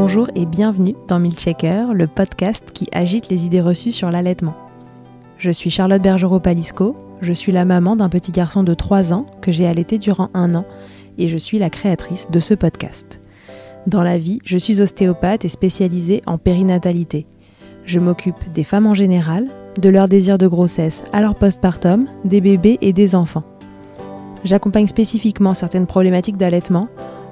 Bonjour et bienvenue dans Milkshaker, le podcast qui agite les idées reçues sur l'allaitement. Je suis Charlotte Bergerot-Palisco, je suis la maman d'un petit garçon de 3 ans que j'ai allaité durant un an et je suis la créatrice de ce podcast. Dans la vie, je suis ostéopathe et spécialisée en périnatalité. Je m'occupe des femmes en général, de leur désir de grossesse à leur postpartum, des bébés et des enfants. J'accompagne spécifiquement certaines problématiques d'allaitement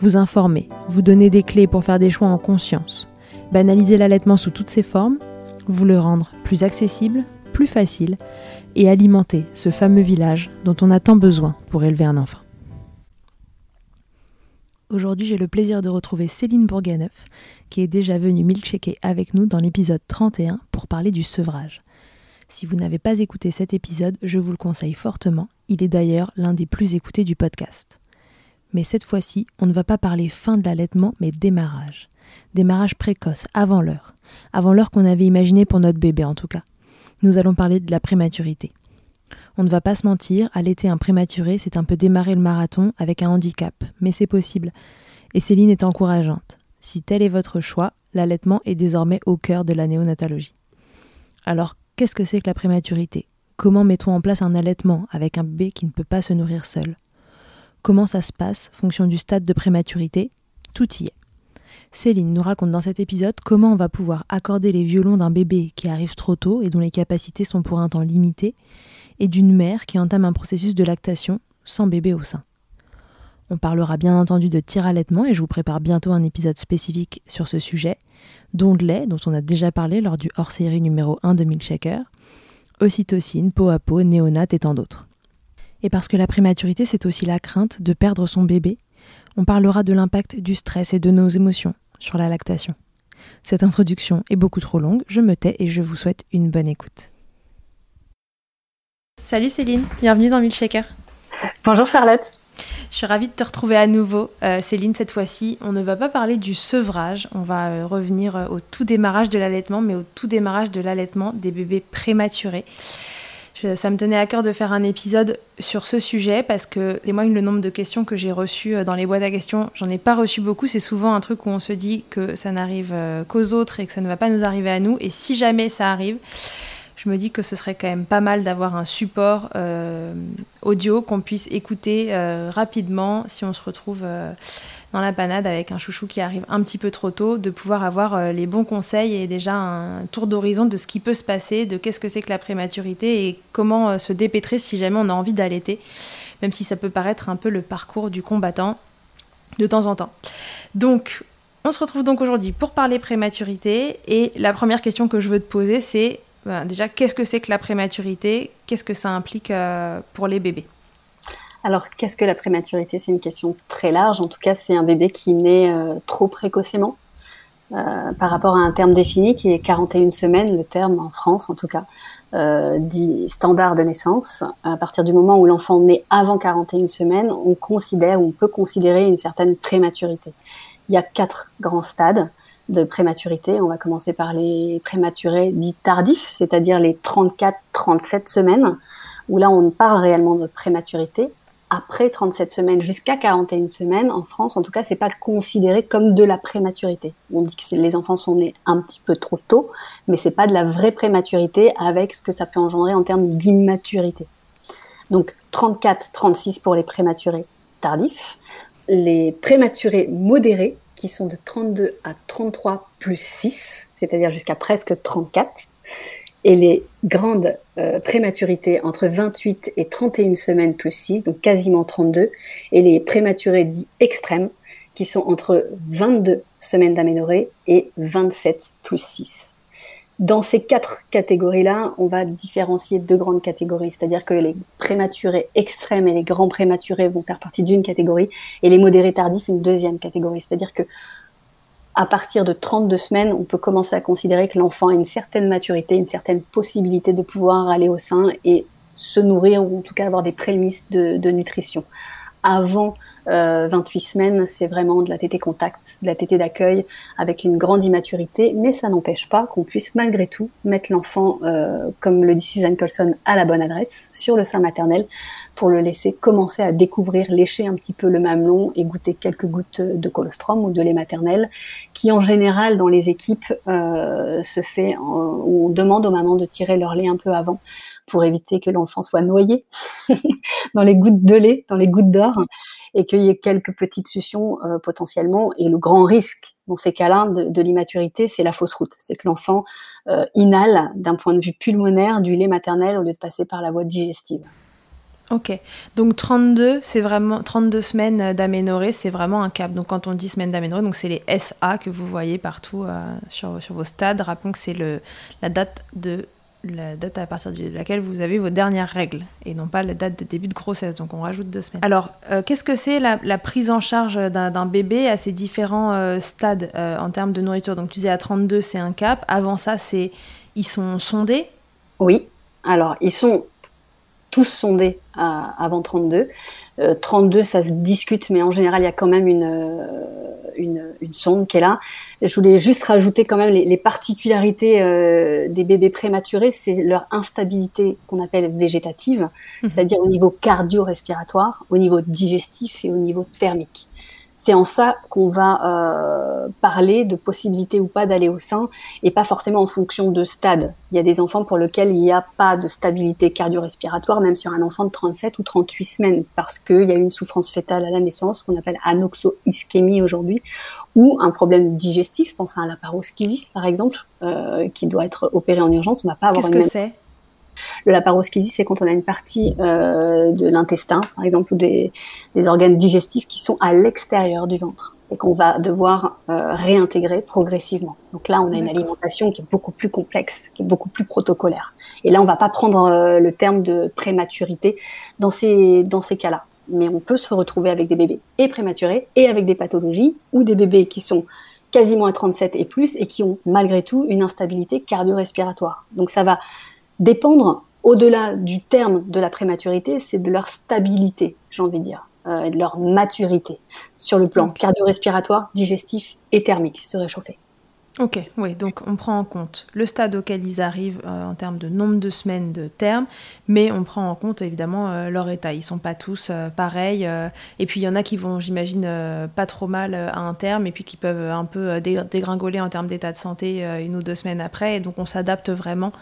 vous informer, vous donner des clés pour faire des choix en conscience, banaliser l'allaitement sous toutes ses formes, vous le rendre plus accessible, plus facile et alimenter ce fameux village dont on a tant besoin pour élever un enfant. Aujourd'hui, j'ai le plaisir de retrouver Céline Bourganeuf, qui est déjà venue milkshaker avec nous dans l'épisode 31 pour parler du sevrage. Si vous n'avez pas écouté cet épisode, je vous le conseille fortement. Il est d'ailleurs l'un des plus écoutés du podcast. Mais cette fois-ci, on ne va pas parler fin de l'allaitement, mais démarrage. Démarrage précoce, avant l'heure. Avant l'heure qu'on avait imaginé pour notre bébé en tout cas. Nous allons parler de la prématurité. On ne va pas se mentir, allaiter un prématuré, c'est un peu démarrer le marathon avec un handicap, mais c'est possible. Et Céline est encourageante. Si tel est votre choix, l'allaitement est désormais au cœur de la néonatologie. Alors, qu'est-ce que c'est que la prématurité? Comment mettons en place un allaitement avec un bébé qui ne peut pas se nourrir seul? Comment ça se passe, fonction du stade de prématurité? Tout y est. Céline nous raconte dans cet épisode comment on va pouvoir accorder les violons d'un bébé qui arrive trop tôt et dont les capacités sont pour un temps limité, et d'une mère qui entame un processus de lactation sans bébé au sein. On parlera bien entendu de tir allaitement et je vous prépare bientôt un épisode spécifique sur ce sujet, dont de lait, dont on a déjà parlé lors du hors-série numéro 1 de Milkshaker, ocytocine, peau à peau, néonat et tant d'autres. Et parce que la prématurité, c'est aussi la crainte de perdre son bébé, on parlera de l'impact du stress et de nos émotions sur la lactation. Cette introduction est beaucoup trop longue, je me tais et je vous souhaite une bonne écoute. Salut Céline, bienvenue dans Milkshaker. Bonjour Charlotte. Je suis ravie de te retrouver à nouveau. Euh, Céline, cette fois-ci, on ne va pas parler du sevrage, on va euh, revenir euh, au tout démarrage de l'allaitement, mais au tout démarrage de l'allaitement des bébés prématurés. Ça me tenait à cœur de faire un épisode sur ce sujet parce que témoigne le nombre de questions que j'ai reçues euh, dans les boîtes à questions. J'en ai pas reçu beaucoup. C'est souvent un truc où on se dit que ça n'arrive euh, qu'aux autres et que ça ne va pas nous arriver à nous. Et si jamais ça arrive, je me dis que ce serait quand même pas mal d'avoir un support euh, audio qu'on puisse écouter rapidement si on se retrouve dans la panade avec un chouchou qui arrive un petit peu trop tôt, de pouvoir avoir euh, les bons conseils et déjà un tour d'horizon de ce qui peut se passer, de qu'est-ce que c'est que la prématurité et comment euh, se dépêtrer si jamais on a envie d'allaiter, même si ça peut paraître un peu le parcours du combattant de temps en temps. Donc, on se retrouve donc aujourd'hui pour parler prématurité et la première question que je veux te poser c'est ben, déjà qu'est-ce que c'est que la prématurité, qu'est-ce que ça implique euh, pour les bébés? Alors, qu'est-ce que la prématurité? C'est une question très large. En tout cas, c'est un bébé qui naît euh, trop précocement euh, par rapport à un terme défini qui est 41 semaines, le terme en France en tout cas, euh, dit standard de naissance. À partir du moment où l'enfant naît avant 41 semaines, on considère on peut considérer une certaine prématurité. Il y a quatre grands stades de prématurité. On va commencer par les prématurés dits tardifs, c'est-à-dire les 34-37 semaines, où là on parle réellement de prématurité. Après 37 semaines jusqu'à 41 semaines, en France, en tout cas, c'est pas considéré comme de la prématurité. On dit que les enfants sont nés un petit peu trop tôt, mais c'est pas de la vraie prématurité avec ce que ça peut engendrer en termes d'immaturité. Donc 34, 36 pour les prématurés tardifs. Les prématurés modérés, qui sont de 32 à 33 plus 6, c'est-à-dire jusqu'à presque 34 et les grandes euh, prématurités entre 28 et 31 semaines plus 6, donc quasiment 32, et les prématurés dits extrêmes, qui sont entre 22 semaines d'aménorrhée et 27 plus 6. Dans ces quatre catégories-là, on va différencier deux grandes catégories, c'est-à-dire que les prématurés extrêmes et les grands prématurés vont faire partie d'une catégorie, et les modérés tardifs une deuxième catégorie. C'est-à-dire que à partir de 32 semaines, on peut commencer à considérer que l'enfant a une certaine maturité, une certaine possibilité de pouvoir aller au sein et se nourrir ou en tout cas avoir des prémices de, nutrition. Avant 28 euh, semaines, c'est vraiment de la tétée contact, de la tétée d'accueil avec une grande immaturité, mais ça n'empêche pas qu'on puisse malgré tout mettre l'enfant, euh, comme le dit Suzanne Colson, à la bonne adresse sur le sein maternel pour le laisser commencer à découvrir, lécher un petit peu le mamelon et goûter quelques gouttes de colostrum ou de lait maternel, qui en général dans les équipes euh, se fait, on demande aux mamans de tirer leur lait un peu avant pour éviter que l'enfant soit noyé dans les gouttes de lait, dans les gouttes d'or, et qu'il y ait quelques petites suctions euh, potentiellement. Et le grand risque dans ces cas-là de, l'immaturité, c'est la fausse route. C'est que l'enfant euh, inhale d'un point de vue pulmonaire du lait maternel au lieu de passer par la voie digestive. Ok, donc 32, c'est vraiment 32 semaines d'aménorrhée, c'est vraiment un cap. Donc quand on dit semaine d'aménorrhée, donc c'est les SA que vous voyez partout euh, sur, sur, vos stades. Rappelons que c'est la date de la date à partir de laquelle vous avez vos dernières règles et non pas la date de début de grossesse. Donc on rajoute deux semaines. Alors, euh, qu'est-ce que c'est la, prise en charge d'un bébé à ces différents euh, stades en termes de nourriture? Donc tu disais à 32, c'est un cap. Avant ça, c'est ils sont sondés? Oui. Alors, ils sont tous sondés avant 32. 32, ça se discute, mais en général, il y a quand même une, euh, une, sonde qui est là. Je voulais juste rajouter quand même les, particularités euh, des bébés prématurés, c'est leur instabilité qu'on appelle végétative, mhm. c'est-à-dire au niveau cardio-respiratoire, au niveau digestif et au niveau thermique c'est en ça qu'on va euh, parler de possibilité ou pas d'aller au sein et pas forcément en fonction de stade. Il y a des enfants pour lesquels il n'y a pas de stabilité cardio-respiratoire, même sur un enfant de 37 ou 38 semaines, parce qu'il y a une souffrance fétale à la naissance qu'on appelle anoxo-ischémie aujourd'hui, ou un problème digestif, pense à un laparoschisis par exemple, euh, qui doit être opéré en urgence. On va pas avoir Qu'est-ce que c'est? Le laparoschisie, c'est quand on a une partie euh, de l'intestin, par exemple, ou des, organes digestifs qui sont à l'extérieur du ventre et qu'on va devoir euh, réintégrer progressivement. Donc là, on a une alimentation qui est beaucoup plus complexe, qui est beaucoup plus protocolaire. Et là, on va pas prendre euh, le terme de prématurité dans ces, dans ces cas-là. Mais on peut se retrouver avec des bébés et prématurés et avec des pathologies ou des bébés qui sont quasiment à 37 et plus et qui ont malgré tout une instabilité cardio-respiratoire. Donc ça va dépendre au-delà du terme de la prématurité, c'est de leur stabilité, j'ai envie de dire, euh, et de leur maturité sur le plan cardio-respiratoire, digestif et thermique, se réchauffer. Ok, oui, donc on prend en compte le stade auquel ils arrivent euh, en termes de nombre de semaines de terme, mais on prend en compte évidemment euh, leur état. Ils sont pas tous pareils, et puis il y en a qui vont, j'imagine, pas trop mal à un terme, et puis qui peuvent un peu dégringoler en termes d'état de santé une ou deux semaines après, et donc on s'adapte vraiment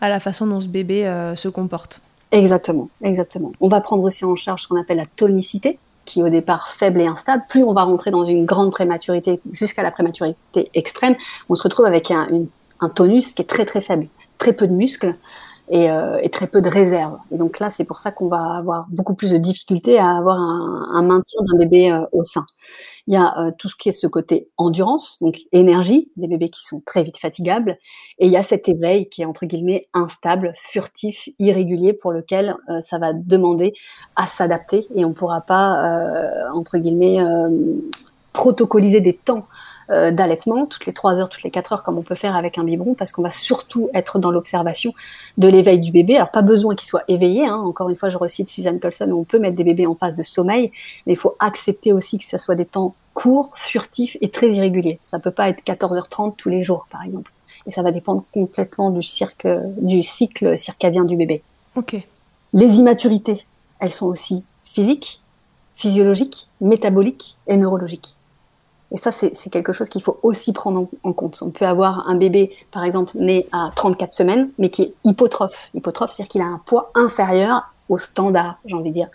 à la façon dont ce bébé euh, se comporte. Exactement, exactement. On va prendre aussi en charge ce qu'on appelle la tonicité, qui est au départ faible et instable. Plus on va rentrer dans une grande prématurité, jusqu'à la prématurité extrême, on se retrouve avec un, un tonus qui est très très faible, très peu de muscles. Euh, et, très peu de réserve. Et donc là, c'est pour ça qu'on va avoir beaucoup plus de difficultés à avoir un, maintien d'un bébé euh, au sein. Il y a euh, tout ce qui est ce côté endurance, donc énergie, des bébés qui sont très vite fatigables, et il y a cet éveil qui est entre guillemets instable, furtif, irrégulier, pour lequel ça va demander à s'adapter, et on ne pourra pas entre guillemets protocoliser des temps euh, d'allaitement, toutes les 3 heures, toutes les 4 heures, comme on peut faire avec un biberon, parce qu'on va surtout être dans l'observation de l'éveil du bébé. Alors, pas besoin qu'il soit éveillé. Hein. Encore une fois, je recite Suzanne Colson, on peut mettre des bébés en phase de sommeil, mais il faut accepter aussi que ça soit des temps courts, furtifs et très irréguliers. Ça peut pas être 14h30 tous les jours, par exemple. Et ça va dépendre complètement du, cirque, du cycle circadien du bébé. Ok. Les immaturités, elles sont aussi physique, physiologique, métabolique et neurologique. Et ça, c'est quelque chose qu'il faut aussi prendre en, compte. On peut avoir un bébé, par exemple, né à 34 semaines, mais qui est hypotrophe. Hypotrophe, c'est-à-dire qu'il a un poids inférieur au standard, j'ai envie de dire.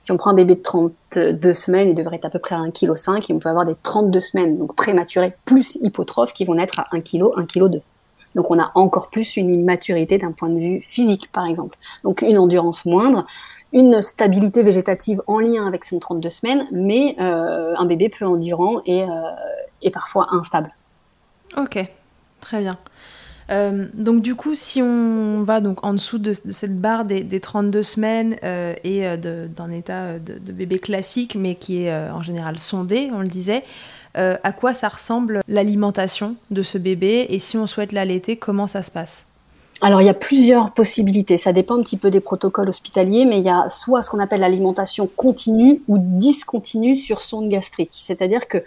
Si on prend un bébé de 32 semaines, il devrait être à peu près à 1,5 kg, et on peut avoir des 32 semaines, donc prématurés, plus hypotrophes, qui vont naître à 1 kg, 1 kg 2. Donc on a encore plus une immaturité d'un point de vue physique, par exemple. Donc une endurance moindre, une stabilité végétative en lien avec son 32 semaines, mais euh, un bébé peu endurant et, euh, et, parfois instable. Ok, très bien. Euh, donc du coup, si on va donc en dessous de, cette barre des, 32 semaines et d'un état de, bébé classique, mais qui est en général sondé, on le disait, à quoi ça ressemble l'alimentation de ce bébé? Et si on souhaite l'allaiter, comment ça se passe? Alors il y a plusieurs possibilités, ça dépend un petit peu des protocoles hospitaliers, mais il y a soit ce qu'on appelle l'alimentation continue ou discontinue sur sonde gastrique, c'est-à-dire que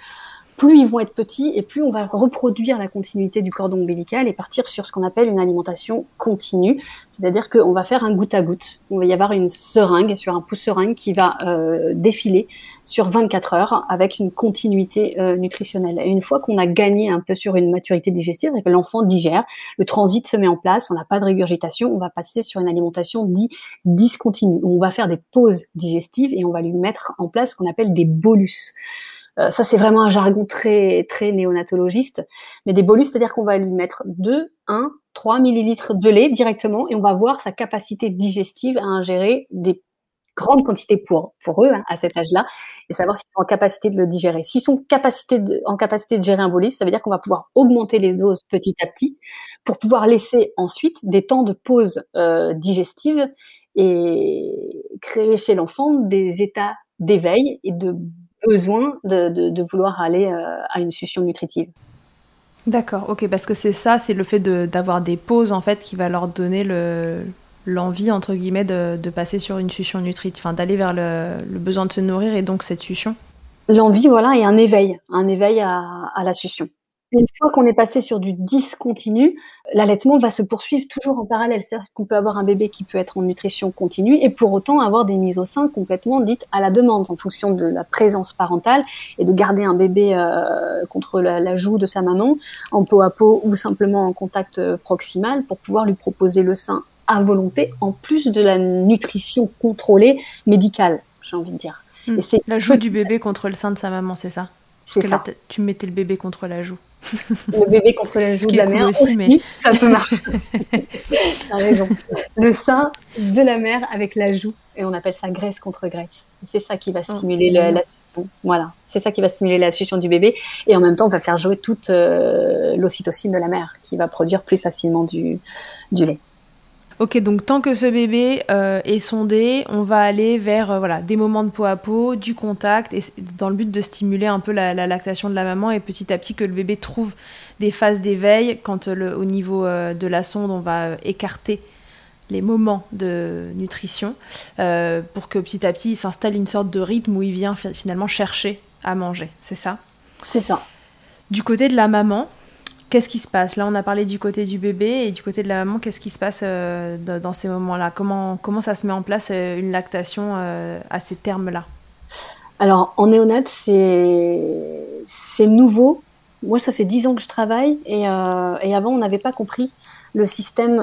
plus ils vont être petits et plus on va reproduire la continuité du cordon ombilical et partir sur ce qu'on appelle une alimentation continue. C'est-à-dire qu'on va faire un goutte à goutte. On va y avoir une seringue, sur un pouce seringue qui va euh, défiler sur 24 heures avec une continuité euh, nutritionnelle. Et une fois qu'on a gagné un peu sur une maturité digestive, que l'enfant digère, le transit se met en place, on n'a pas de régurgitation, on va passer sur une alimentation dit discontinue. On va faire des pauses digestives et on va lui mettre en place ce qu'on appelle des bolus. Euh, ça, c'est vraiment un jargon très, très néonatologiste. Mais des bolus, c'est-à-dire qu'on va lui mettre 2, 1, 3 millilitres de lait directement et on va voir sa capacité digestive à ingérer des grandes quantités pour, pour eux hein, à cet âge-là et savoir s'ils sont en capacité de le digérer. S'ils sont capacité en capacité de gérer un bolus, ça veut dire qu'on va pouvoir augmenter les doses petit à petit pour pouvoir laisser ensuite des temps de pause euh, digestive et créer chez l'enfant des états d'éveil et de besoin de, vouloir aller euh, à une succion nutritive. D'accord, ok, parce que c'est ça, c'est le fait d'avoir des pauses en fait qui va leur donner le, l'envie entre guillemets de, passer sur une succion nutritive, enfin d'aller vers le, besoin de se nourrir et donc cette succion. L'envie, voilà, et un éveil, un éveil à, à la succion. Une fois qu'on est passé sur du discontinu, l'allaitement va se poursuivre toujours en parallèle. C'est-à-dire qu'on peut avoir un bébé qui peut être en nutrition continue et pour autant avoir des mises au sein complètement dites à la demande en fonction de la présence parentale et de garder un bébé euh, contre la, joue de sa maman en peau à peau ou simplement en contact euh, proximal pour pouvoir lui proposer le sein à volonté en plus de la nutrition contrôlée médicale, j'ai envie de dire. Hmm. Et c'est la joue du bébé contre le sein de sa maman, c'est ça? C'est ça. tu mettais le bébé contre la joue le bébé contre la joue de la mère aussi, mais... ça peut marcher. Le sein de la mère avec la joue, et on appelle ça graisse contre graisse. C'est ça qui va oh, stimuler la succion. Voilà, c'est ça qui va stimuler la succion du bébé, et en même temps, on va faire jouer toute euh, l'ocytocine de la mère, qui va produire plus facilement du, du lait. Ok, donc tant que ce bébé euh, est sondé, on va aller vers euh, voilà, des moments de peau à peau, du contact, et dans le but de stimuler un peu la, lactation de la maman et petit à petit que le bébé trouve des phases d'éveil quand euh, au niveau de la sonde, on va écarter les moments de nutrition pour que petit à petit il s'installe une sorte de rythme où il vient finalement chercher à manger. C'est ça? C'est ça. Du côté de la maman, Qu'est-ce qui se passe Là, on a parlé du côté du bébé et du côté de la maman. Qu'est-ce qui se passe euh, dans ces moments-là comment, comment ça se met en place euh, une lactation euh, à ces termes-là Alors, en néonat, c'est nouveau. Moi, ça fait dix ans que je travaille et, et avant, on n'avait pas compris le système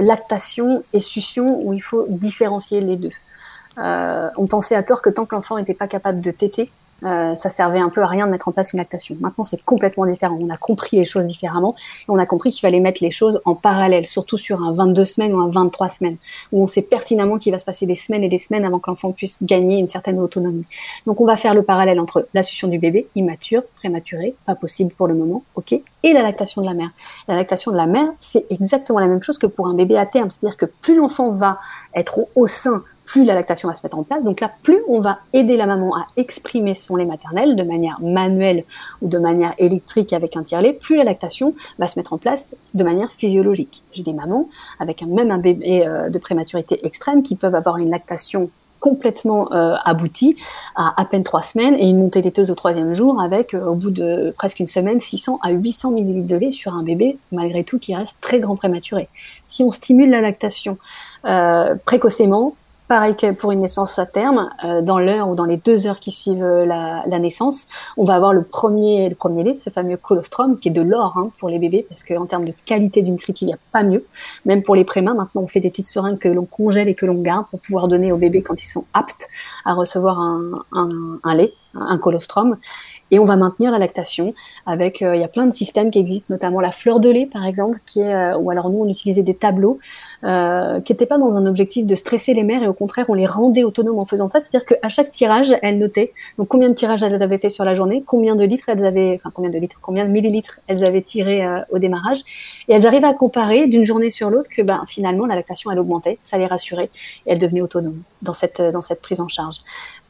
lactation et succion où il faut différencier les deux. on pensait à tort que tant que l'enfant n'était pas capable de téter, euh, ça servait un peu à rien de mettre en place une lactation. Maintenant, c'est complètement différent. On a compris les choses différemment et on a compris qu'il fallait mettre les choses en parallèle, surtout sur un 22 semaines ou un 23 semaines, où on sait pertinemment qu'il va se passer des semaines et des semaines avant que l'enfant puisse gagner une certaine autonomie. Donc, on va faire le parallèle entre la succion du bébé, immature, prématuré, pas possible pour le moment, ok, et la lactation de la mère. La lactation de la mère, c'est exactement la même chose que pour un bébé à terme, c'est-à-dire que plus l'enfant va être au sein plus la lactation va se mettre en place. Donc là, plus on va aider la maman à exprimer son lait maternel de manière manuelle ou de manière électrique avec un tire-lait, plus la lactation va se mettre en place de manière physiologique. J'ai des mamans avec un, même un bébé euh, de prématurité extrême qui peuvent avoir une lactation complètement euh, aboutie à à peine trois semaines et une montée laiteuse au troisième jour avec euh, au bout de presque une semaine 600 à 800 ml de lait sur un bébé malgré tout qui reste très grand prématuré. Si on stimule la lactation précocement, pareil que pour une naissance à terme, euh, dans l'heure ou dans les deux heures qui suivent euh, la, naissance, on va avoir le premier, le premier lait, ce fameux colostrum, qui est de l'or hein, pour les bébés, parce qu'en termes de qualité du nutritif, il n'y a pas mieux. Même pour les prémains, maintenant, on fait des petites seringues que l'on congèle et que l'on garde pour pouvoir donner aux bébés quand ils sont aptes à recevoir un, un lait, un colostrum et on va maintenir la lactation avec euh, il y a plein de systèmes qui existent notamment la fleur de lait par exemple qui est euh, ou alors nous on utilisait des tableaux euh, qui n'étaient pas dans un objectif de stresser les mères et au contraire on les rendait autonomes en faisant ça. C'est-à-dire qu'à chaque tirage elles notaient donc combien de tirages elles avaient fait sur la journée combien de litres elles avaient enfin combien de litres combien de millilitres elles avaient tiré au démarrage. Et elles arrivaient à comparer d'une journée sur l'autre que ben finalement la lactation elle augmentait ça les rassurait et elles devenaient autonomes dans cette dans cette prise en charge.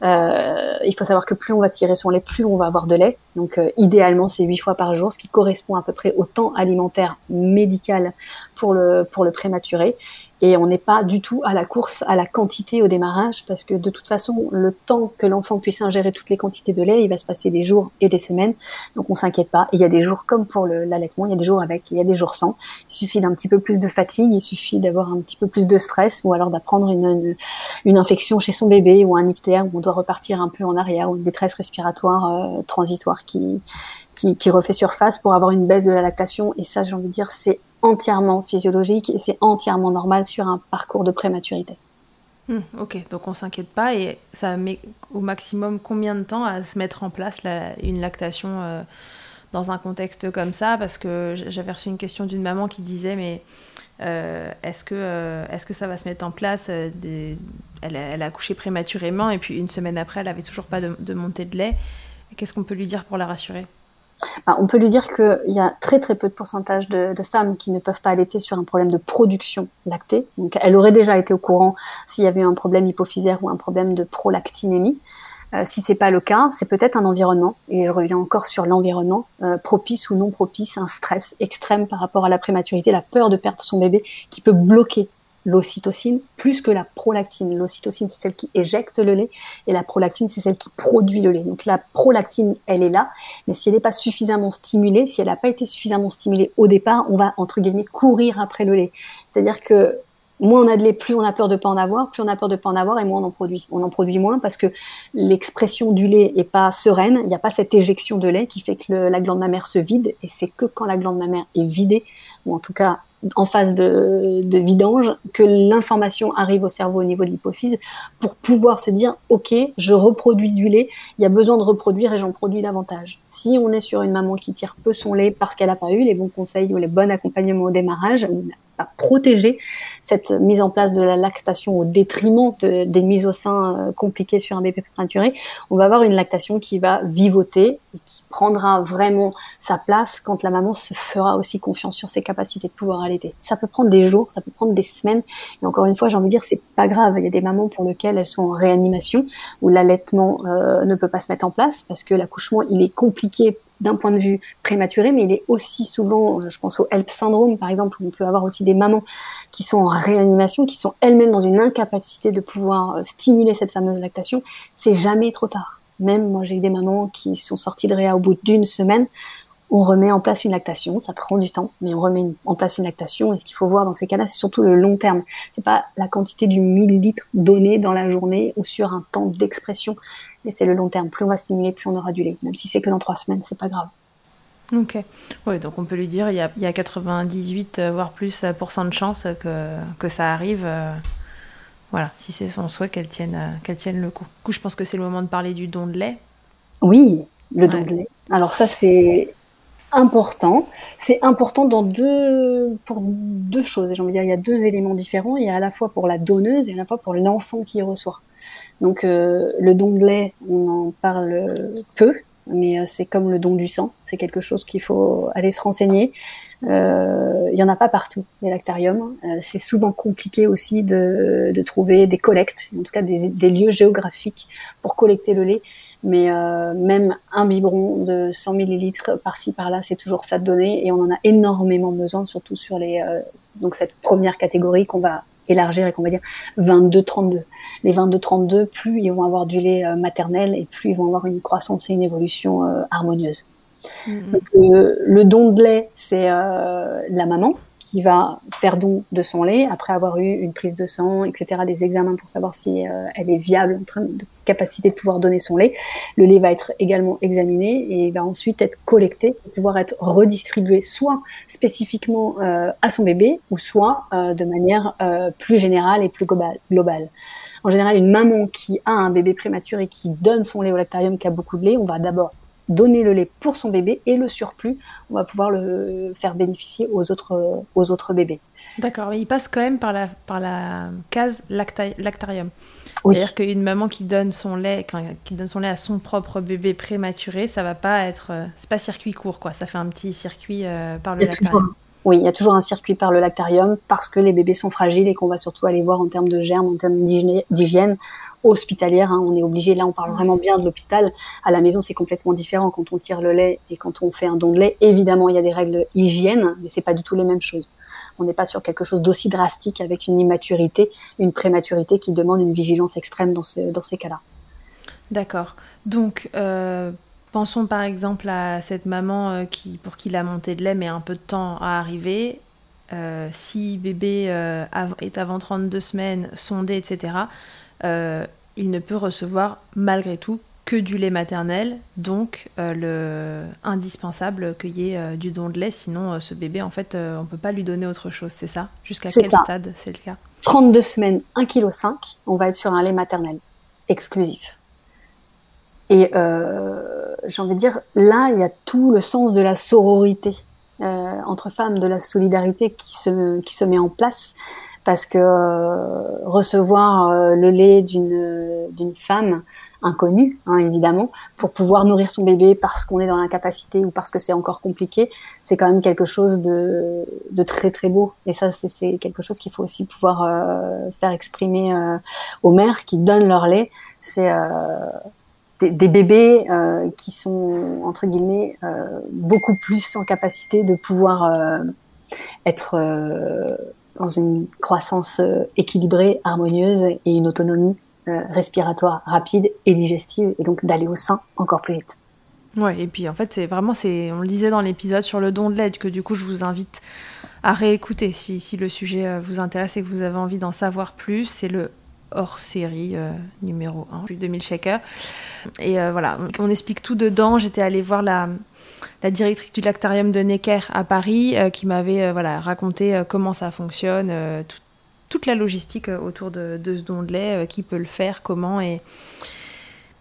Il faut savoir que plus on va tirer son lait plus on va avoir lait. Donc euh, idéalement, c'est 8 fois par jour, ce qui correspond à peu près au temps alimentaire médical pour le, pour le prématuré et on n'est pas du tout à la course à la quantité au démarrage parce que de toute façon le temps que l'enfant puisse ingérer toutes les quantités de lait il va se passer des jours et des semaines. Donc on s'inquiète pas. Il y a des jours comme pour l'allaitement il y a des jours avec il y a des jours sans. Il suffit d'un petit peu plus de fatigue il suffit d'avoir un petit peu plus de stress ou alors d'apprendre une, une, infection chez son bébé ou un ictère où on doit repartir un peu en arrière ou une détresse respiratoire euh, transitoire qui, qui qui refait surface pour avoir une baisse de la lactation. Et ça j'ai envie de dire c'est entièrement physiologique et c'est entièrement normal sur un parcours de prématurité. Hmm, ok, donc on s'inquiète pas et ça met au maximum combien de temps à se mettre en place une lactation euh, dans un contexte comme ça? Parce que j'avais reçu une question d'une maman qui disait mais euh, est-ce que, euh, que ça va se mettre en place elle, a accouché prématurément et puis une semaine après elle avait toujours pas de montée de lait. Qu'est-ce qu'on peut lui dire pour la rassurer? Bah, on peut lui dire qu'il y a très très peu de pourcentage de, femmes qui ne peuvent pas allaiter sur un problème de production lactée. Elle aurait déjà été au courant s'il y avait un problème hypophysaire ou un problème de prolactinémie. Euh, si c'est pas le cas, c'est peut-être un environnement, et je reviens encore sur l'environnement, euh, propice ou non propice, un stress extrême par rapport à la prématurité, la peur de perdre son bébé, qui peut bloquer l'ocytocine plus que la prolactine. L'ocytocine, c'est celle qui éjecte le lait et la prolactine, c'est celle qui produit le lait. Donc la prolactine, elle est là, mais si elle n'est pas suffisamment stimulée, si elle n'a pas été suffisamment stimulée au départ, on va, entre guillemets, courir après le lait. C'est-à-dire que moins on a de lait, plus on a peur de pas en avoir, plus on a peur de pas en avoir et moins on en produit. On en produit moins parce que l'expression du lait est pas sereine, il n'y a pas cette éjection de lait qui fait que la glande mammaire se vide et c'est que quand la glande mammaire est vidée, ou en tout cas en phase de, vidange que l'information arrive au cerveau au niveau de l'hypophyse pour pouvoir se dire ok je reproduis du lait il y a besoin de reproduire et j'en produis davantage. Si on est sur une maman qui tire peu son lait parce qu'elle n'a pas eu les bons conseils ou les bons accompagnements au démarrage protéger cette mise en place de la lactation au détriment des mises au sein euh, compliquées sur un bébé prématuré, on va avoir une lactation qui va vivoter et qui prendra vraiment sa place quand la maman se fera aussi confiance sur ses capacités de pouvoir allaiter. Ça peut prendre des jours, ça peut prendre des semaines. Et encore une fois, j'ai envie de dire, c'est pas grave. Il y a des mamans pour lesquelles elles sont en réanimation où l'allaitement euh, ne peut pas se mettre en place parce que l'accouchement il est compliqué d'un point de vue prématuré, mais il est aussi souvent, je pense au HELP syndrome par exemple, où on peut avoir aussi des mamans qui sont en réanimation, qui sont elles-mêmes dans une incapacité de pouvoir euh, stimuler cette fameuse lactation. C'est jamais trop tard. Même moi, j'ai eu des mamans qui sont sorties de réa au bout d'une semaine on remet en place une lactation, ça prend du temps, mais on remet en place une lactation. Et ce qu'il faut voir dans ces cas-là, c'est surtout le long terme. C'est pas la quantité du millilitre donné dans la journée ou sur un temps d'expression, mais c'est le long terme. Plus on va stimuler, plus on aura du lait. Même si c'est que dans trois semaines, c'est pas grave. Ok. Oui, donc on peut lui dire il y a, il y a 98 euh, voire plus euh, de chances que, que ça arrive. Euh, voilà, si c'est son souhait qu'elle tienne, qu'elle tienne le coup. Du coup, je pense que c'est le moment de parler du don de lait. Oui, le don de lait. Alors ça, c'est important. C'est important dans deux, pour deux choses. J'ai envie de dire, il y a deux éléments différents. Il y a à la fois pour la donneuse et à la fois pour l'enfant qui reçoit. Donc, euh, le don de lait, on en parle peu, mais euh, c'est comme le don du sang. C'est quelque chose qu'il faut aller se renseigner. Euh, il y en a pas partout, les lactariums. Euh, c'est souvent compliqué aussi de, de, trouver des collectes, en tout cas des, des lieux géographiques pour collecter le lait. Mais euh, même un biberon de 100 millilitres par-ci par-là, c'est toujours ça de donner et on en a énormément besoin, surtout sur les euh, donc cette première catégorie qu'on va élargir et qu'on va dire 22-32. Les 22-32, plus ils vont avoir du lait euh, maternel et plus ils vont avoir une croissance et une évolution harmonieuse. Mm-hmm. Donc, le don de lait, c'est la maman qui va faire don de son lait après avoir eu une prise de sang, etc., des examens pour savoir si euh, elle est viable en train de capacité de pouvoir donner son lait. Le lait va être également examiné et va ensuite être collecté pour pouvoir être redistribué soit spécifiquement euh, à son bébé ou soit euh, de manière plus générale et plus globale. En général, une maman qui a un bébé prématuré qui donne son lait au lactarium, qui a beaucoup de lait, on va d'abord donner le lait pour son bébé et le surplus, on va pouvoir le faire bénéficier aux autres, aux autres bébés. D'accord, mais il passe quand même par la, par la case lactarium. C'est-à-dire qu'une maman qui donne son lait, qui donne son lait à son propre bébé prématuré, ça va pas être, euh, c'est pas circuit court quoi, ça fait un petit circuit euh, par le lactarium. Oui, il y a toujours un circuit par le lactarium parce que les bébés sont fragiles et qu'on va surtout aller voir en termes de germes, en termes d'hygiène hospitalière. Hein. On est obligé, là on parle vraiment bien de l'hôpital. À la maison c'est complètement différent quand on tire le lait et quand on fait un don de lait. Évidemment il y a des règles hygiène, mais c'est pas du tout les mêmes choses. On n'est pas sur quelque chose d'aussi drastique avec une immaturité, une prématurité qui demande une vigilance extrême dans, dans ces cas-là. D'accord. Donc euh Pensons par exemple à cette maman euh, qui, pour qui la montée de lait met un peu de temps à arriver. Euh, si bébé euh, est avant 32 semaines, sondé, etc., il ne peut recevoir malgré tout que du lait maternel, donc le indispensable qu'il y ait du don de lait, sinon ce bébé, en fait, on ne peut pas lui donner autre chose, c'est ça? Jusqu'à quel stade c'est le cas? 32 semaines, 1,5 kg, on va être sur un lait maternel exclusif. Et euh, j'ai envie de dire, là, il y a tout le sens de la sororité euh, entre femmes, de la solidarité qui se, qui se met en place. Parce que euh, recevoir euh, le lait d'une, d'une femme inconnue, hein, évidemment, pour pouvoir nourrir son bébé parce qu'on est dans l'incapacité ou parce que c'est encore compliqué, c'est quand même quelque chose de, de très très beau. Et ça, c'est, quelque chose qu'il faut aussi pouvoir euh, faire exprimer aux mères qui donnent leur lait. C'est des, bébés qui sont entre guillemets beaucoup plus en capacité de pouvoir être dans une croissance équilibrée, harmonieuse et une autonomie respiratoire rapide et digestive, et donc d'aller au sein encore plus vite. Ouais, et puis en fait, c'est vraiment, on le disait dans l'épisode sur le don de l'aide, que du coup, je vous invite à réécouter si, si le sujet vous intéresse et que vous avez envie d'en savoir plus. C'est le hors série euh, numéro 1, plus de 2000 shakers. Et euh, voilà, on explique tout dedans. J'étais allée voir la, la directrice du lactarium de Necker à Paris euh, qui m'avait voilà, raconté comment ça fonctionne, toute la logistique autour de, ce don de lait, qui peut le faire, comment. Et,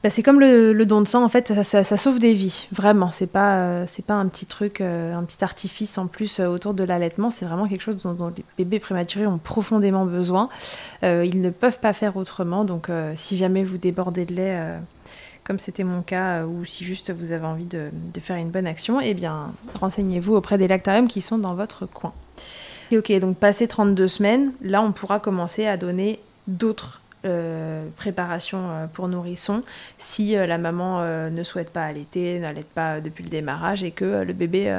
bah, c'est comme le, don de sang, en fait, ça, sauve des vies, vraiment. C'est pas, euh, pas un petit truc, euh, un petit artifice en plus euh, autour de l'allaitement. C'est vraiment quelque chose dont, les bébés prématurés ont profondément besoin. ils ne peuvent pas faire autrement. Donc, si jamais vous débordez de lait, comme c'était mon cas, ou si juste vous avez envie de, faire une bonne action, eh bien, renseignez-vous auprès des lactariums qui sont dans votre coin. Et ok, donc passé 32 semaines, là, on pourra commencer à donner d'autres euh, préparation euh, pour nourrisson si euh, la maman ne souhaite pas allaiter, n'allaite pas depuis le démarrage et que le bébé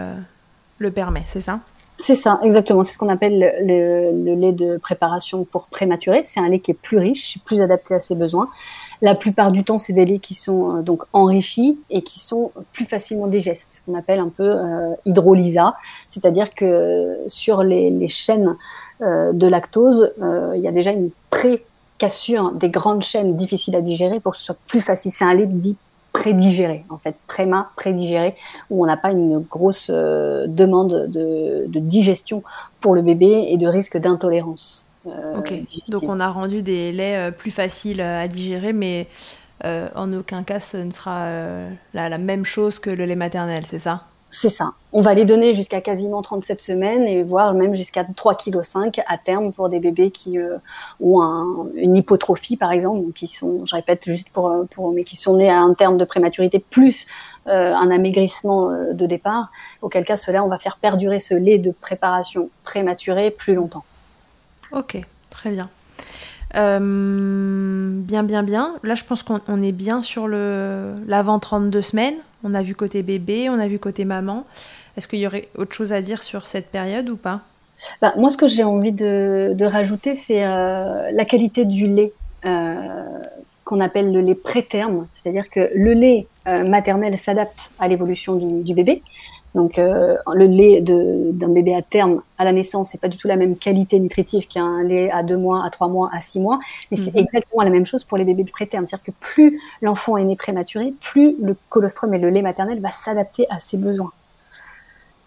le permet, c'est ça? C'est ça, exactement. C'est ce qu'on appelle le, lait de préparation pour prématuré. C'est un lait qui est plus riche, plus adapté à ses besoins. La plupart du temps, c'est des laits qui sont donc enrichis et qui sont plus facilement digestes, ce qu'on appelle un peu hydrolysa. C'est-à-dire que sur les, chaînes de lactose, il y a déjà une pré cassure des grandes chaînes difficiles à digérer pour que ce soit plus facile. C'est un lait dit prédigéré, en fait, préma, prédigéré, où on n'a pas une grosse euh, demande de, digestion pour le bébé et de risque d'intolérance. Euh, ok, donc on a rendu des laits euh, plus faciles à digérer, mais en aucun cas ce ne sera la, même chose que le lait maternel, c'est ça? C'est ça. On va les donner jusqu'à quasiment 37 semaines et voire même jusqu'à 3,5 kg à terme pour des bébés qui euh, ont une hypotrophie par exemple, qui sont, je répète juste pour, mais qui sont nés à un terme de prématurité plus euh, un amaigrissement euh, de départ. Auquel cas, cela, on va faire perdurer ce lait de préparation prématuré plus longtemps. Ok, très bien. bien, bien, bien. Là, je pense qu'on est bien sur l'avant 32 semaines. On a vu côté bébé, on a vu côté maman. Est-ce qu'il y aurait autre chose à dire sur cette période ou pas? Bah, Moi, ce que j'ai envie de, rajouter, c'est euh, la qualité du lait euh, qu'on appelle le lait préterme. C'est-à-dire que le lait euh, maternel s'adapte à l'évolution du, bébé. Donc euh, le lait d'un bébé à terme à la naissance, c'est pas du tout la même qualité nutritive qu'un lait à deux mois, à trois mois, à six mois, mais c'est mhm. exactement la même chose pour les bébés de préterme. C'est-à-dire que plus l'enfant est né prématuré, plus le colostrum et le lait maternel va s'adapter à ses besoins.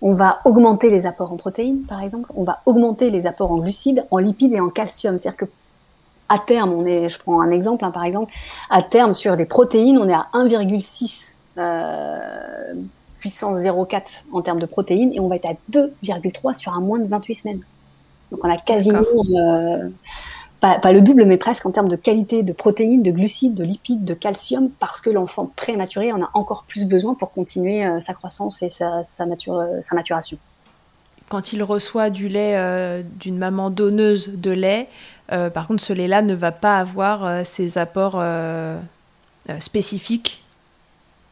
On va augmenter les apports en protéines, par exemple. On va augmenter les apports en glucides, en lipides et en calcium. C'est-à-dire que à terme, on est, je prends un exemple, hein, par exemple, à terme sur des protéines, on est à 1,6 euh, puissance 0,4 en termes de protéines et on va être à 2,3 sur un moins de 28 semaines. Donc on a quasiment, euh, pas, le double, mais presque en termes de qualité de protéines, de glucides, de lipides, de calcium, parce que l'enfant prématuré en a encore plus besoin pour continuer euh, sa croissance et sa, sa, sa maturation. Quand il reçoit du lait d'une maman donneuse de lait, par contre ce lait-là ne va pas avoir ses apports spécifiques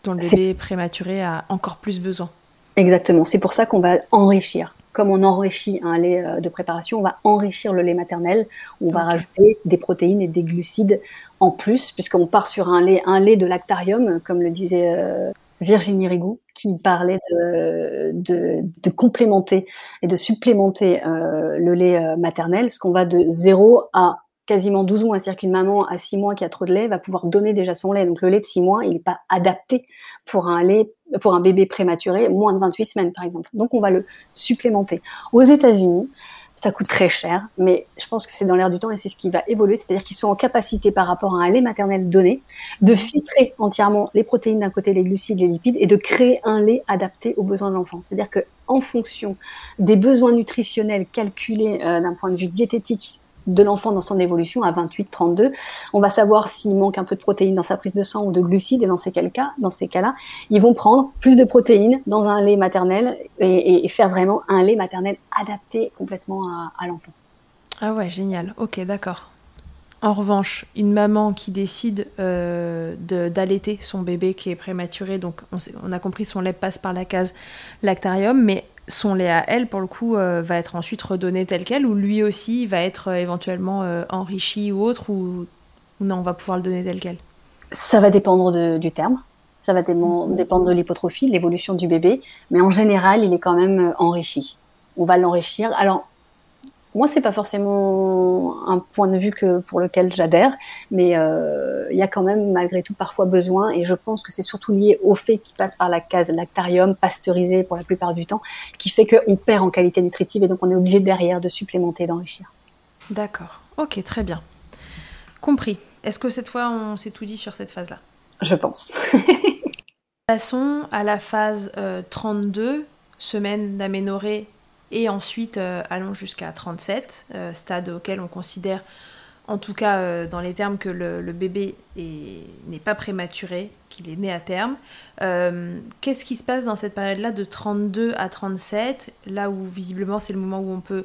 dont le bébé prématuré a encore plus besoin. Exactement, c'est pour ça qu'on va enrichir. Comme on enrichit un lait euh, de préparation, on va enrichir le lait maternel, on va rajouter des protéines et des glucides en plus, puisqu'on part sur un lait, un lait de lactarium, comme le disait euh, Virginie Rigou, qui parlait de, de, complémenter et de supplémenter euh, le lait maternel, parce qu'on va de 0 à quasiment 12 mois. C'est-à-dire qu'une maman à 6 mois qui a trop de lait va pouvoir donner déjà son lait. Donc le lait de 6 mois, il n'est pas adapté pour un bébé prématuré, moins de 28 semaines par exemple. Donc on va le supplémenter. Aux États-Unis, ça coûte très cher, mais je pense que c'est dans l'air du temps et c'est ce qui va évoluer. C'est-à-dire qu'ils sont en capacité par rapport à un lait maternel donné de filtrer entièrement les protéines d'un côté, les glucides, les lipides et de créer un lait adapté aux besoins de l'enfant. C'est-à-dire que en fonction des besoins nutritionnels calculés euh, d'un point de vue diététique de l'enfant dans son évolution à 28-32. On va savoir s'il manque un peu de protéines dans sa prise de sang ou de glucides et dans ces cas, dans ces cas-là, ils vont prendre plus de protéines dans un lait maternel et, faire vraiment un lait maternel adapté complètement à, l'enfant. Ah ouais, génial. Ok, d'accord. En revanche, une maman qui décide euh, d'allaiter son bébé qui est prématuré, donc on, on, a compris son lait passe par la case lactarium, mais son lait à elle, pour le coup, euh, va être ensuite redonné tel quel, ou lui aussi va être euh, éventuellement euh, enrichi ou autre, ou, non, on va pouvoir le donner tel quel? Ça va dépendre du terme, ça va dépendre de l'hypotrophie, de l'évolution du bébé, mais en général, il est quand même enrichi. On va l'enrichir. Alors, moi, c'est pas forcément un point de vue que pour lequel j'adhère, mais euh, il y a quand même malgré tout parfois besoin, et je pense que c'est surtout lié au fait qu'il passe par la case lactarium, pasteurisé pour la plupart du temps, qui fait qu'on perd en qualité nutritive et donc on est obligé derrière de supplémenter, d'enrichir. D'accord. Ok, très bien. Compris. Est-ce que cette fois on s'est tout dit sur cette phase-là? Je pense. Passons à la phase 32, euh, semaine d'aménorrhée et ensuite euh, allons jusqu'à 37, euh, stade auquel on considère, en tout cas euh, dans les termes que le, bébé n'est pas prématuré, qu'il est né à terme. Qu'est-ce qui se passe dans cette période-là de 32 à 37, là où visiblement c'est le moment où on peut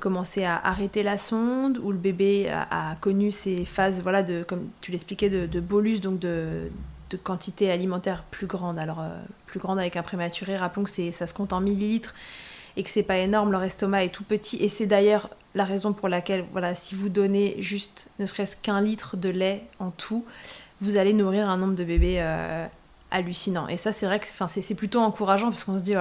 commencer à arrêter la sonde, où le bébé a, connu ces phases, voilà, de, comme tu l'expliquais, de, bolus, donc de, de quantité alimentaire plus grande. Alors, plus grande avec un prématuré, rappelons que ça se compte en millilitres et que c'est pas énorme, leur estomac est tout petit. Et c'est d'ailleurs la raison pour laquelle, voilà, si vous donnez juste ne serait-ce qu'un litre de lait en tout, vous allez nourrir un nombre de bébés euh, hallucinant. Et ça, c'est vrai que c'est plutôt encourageant parce qu'on se dit,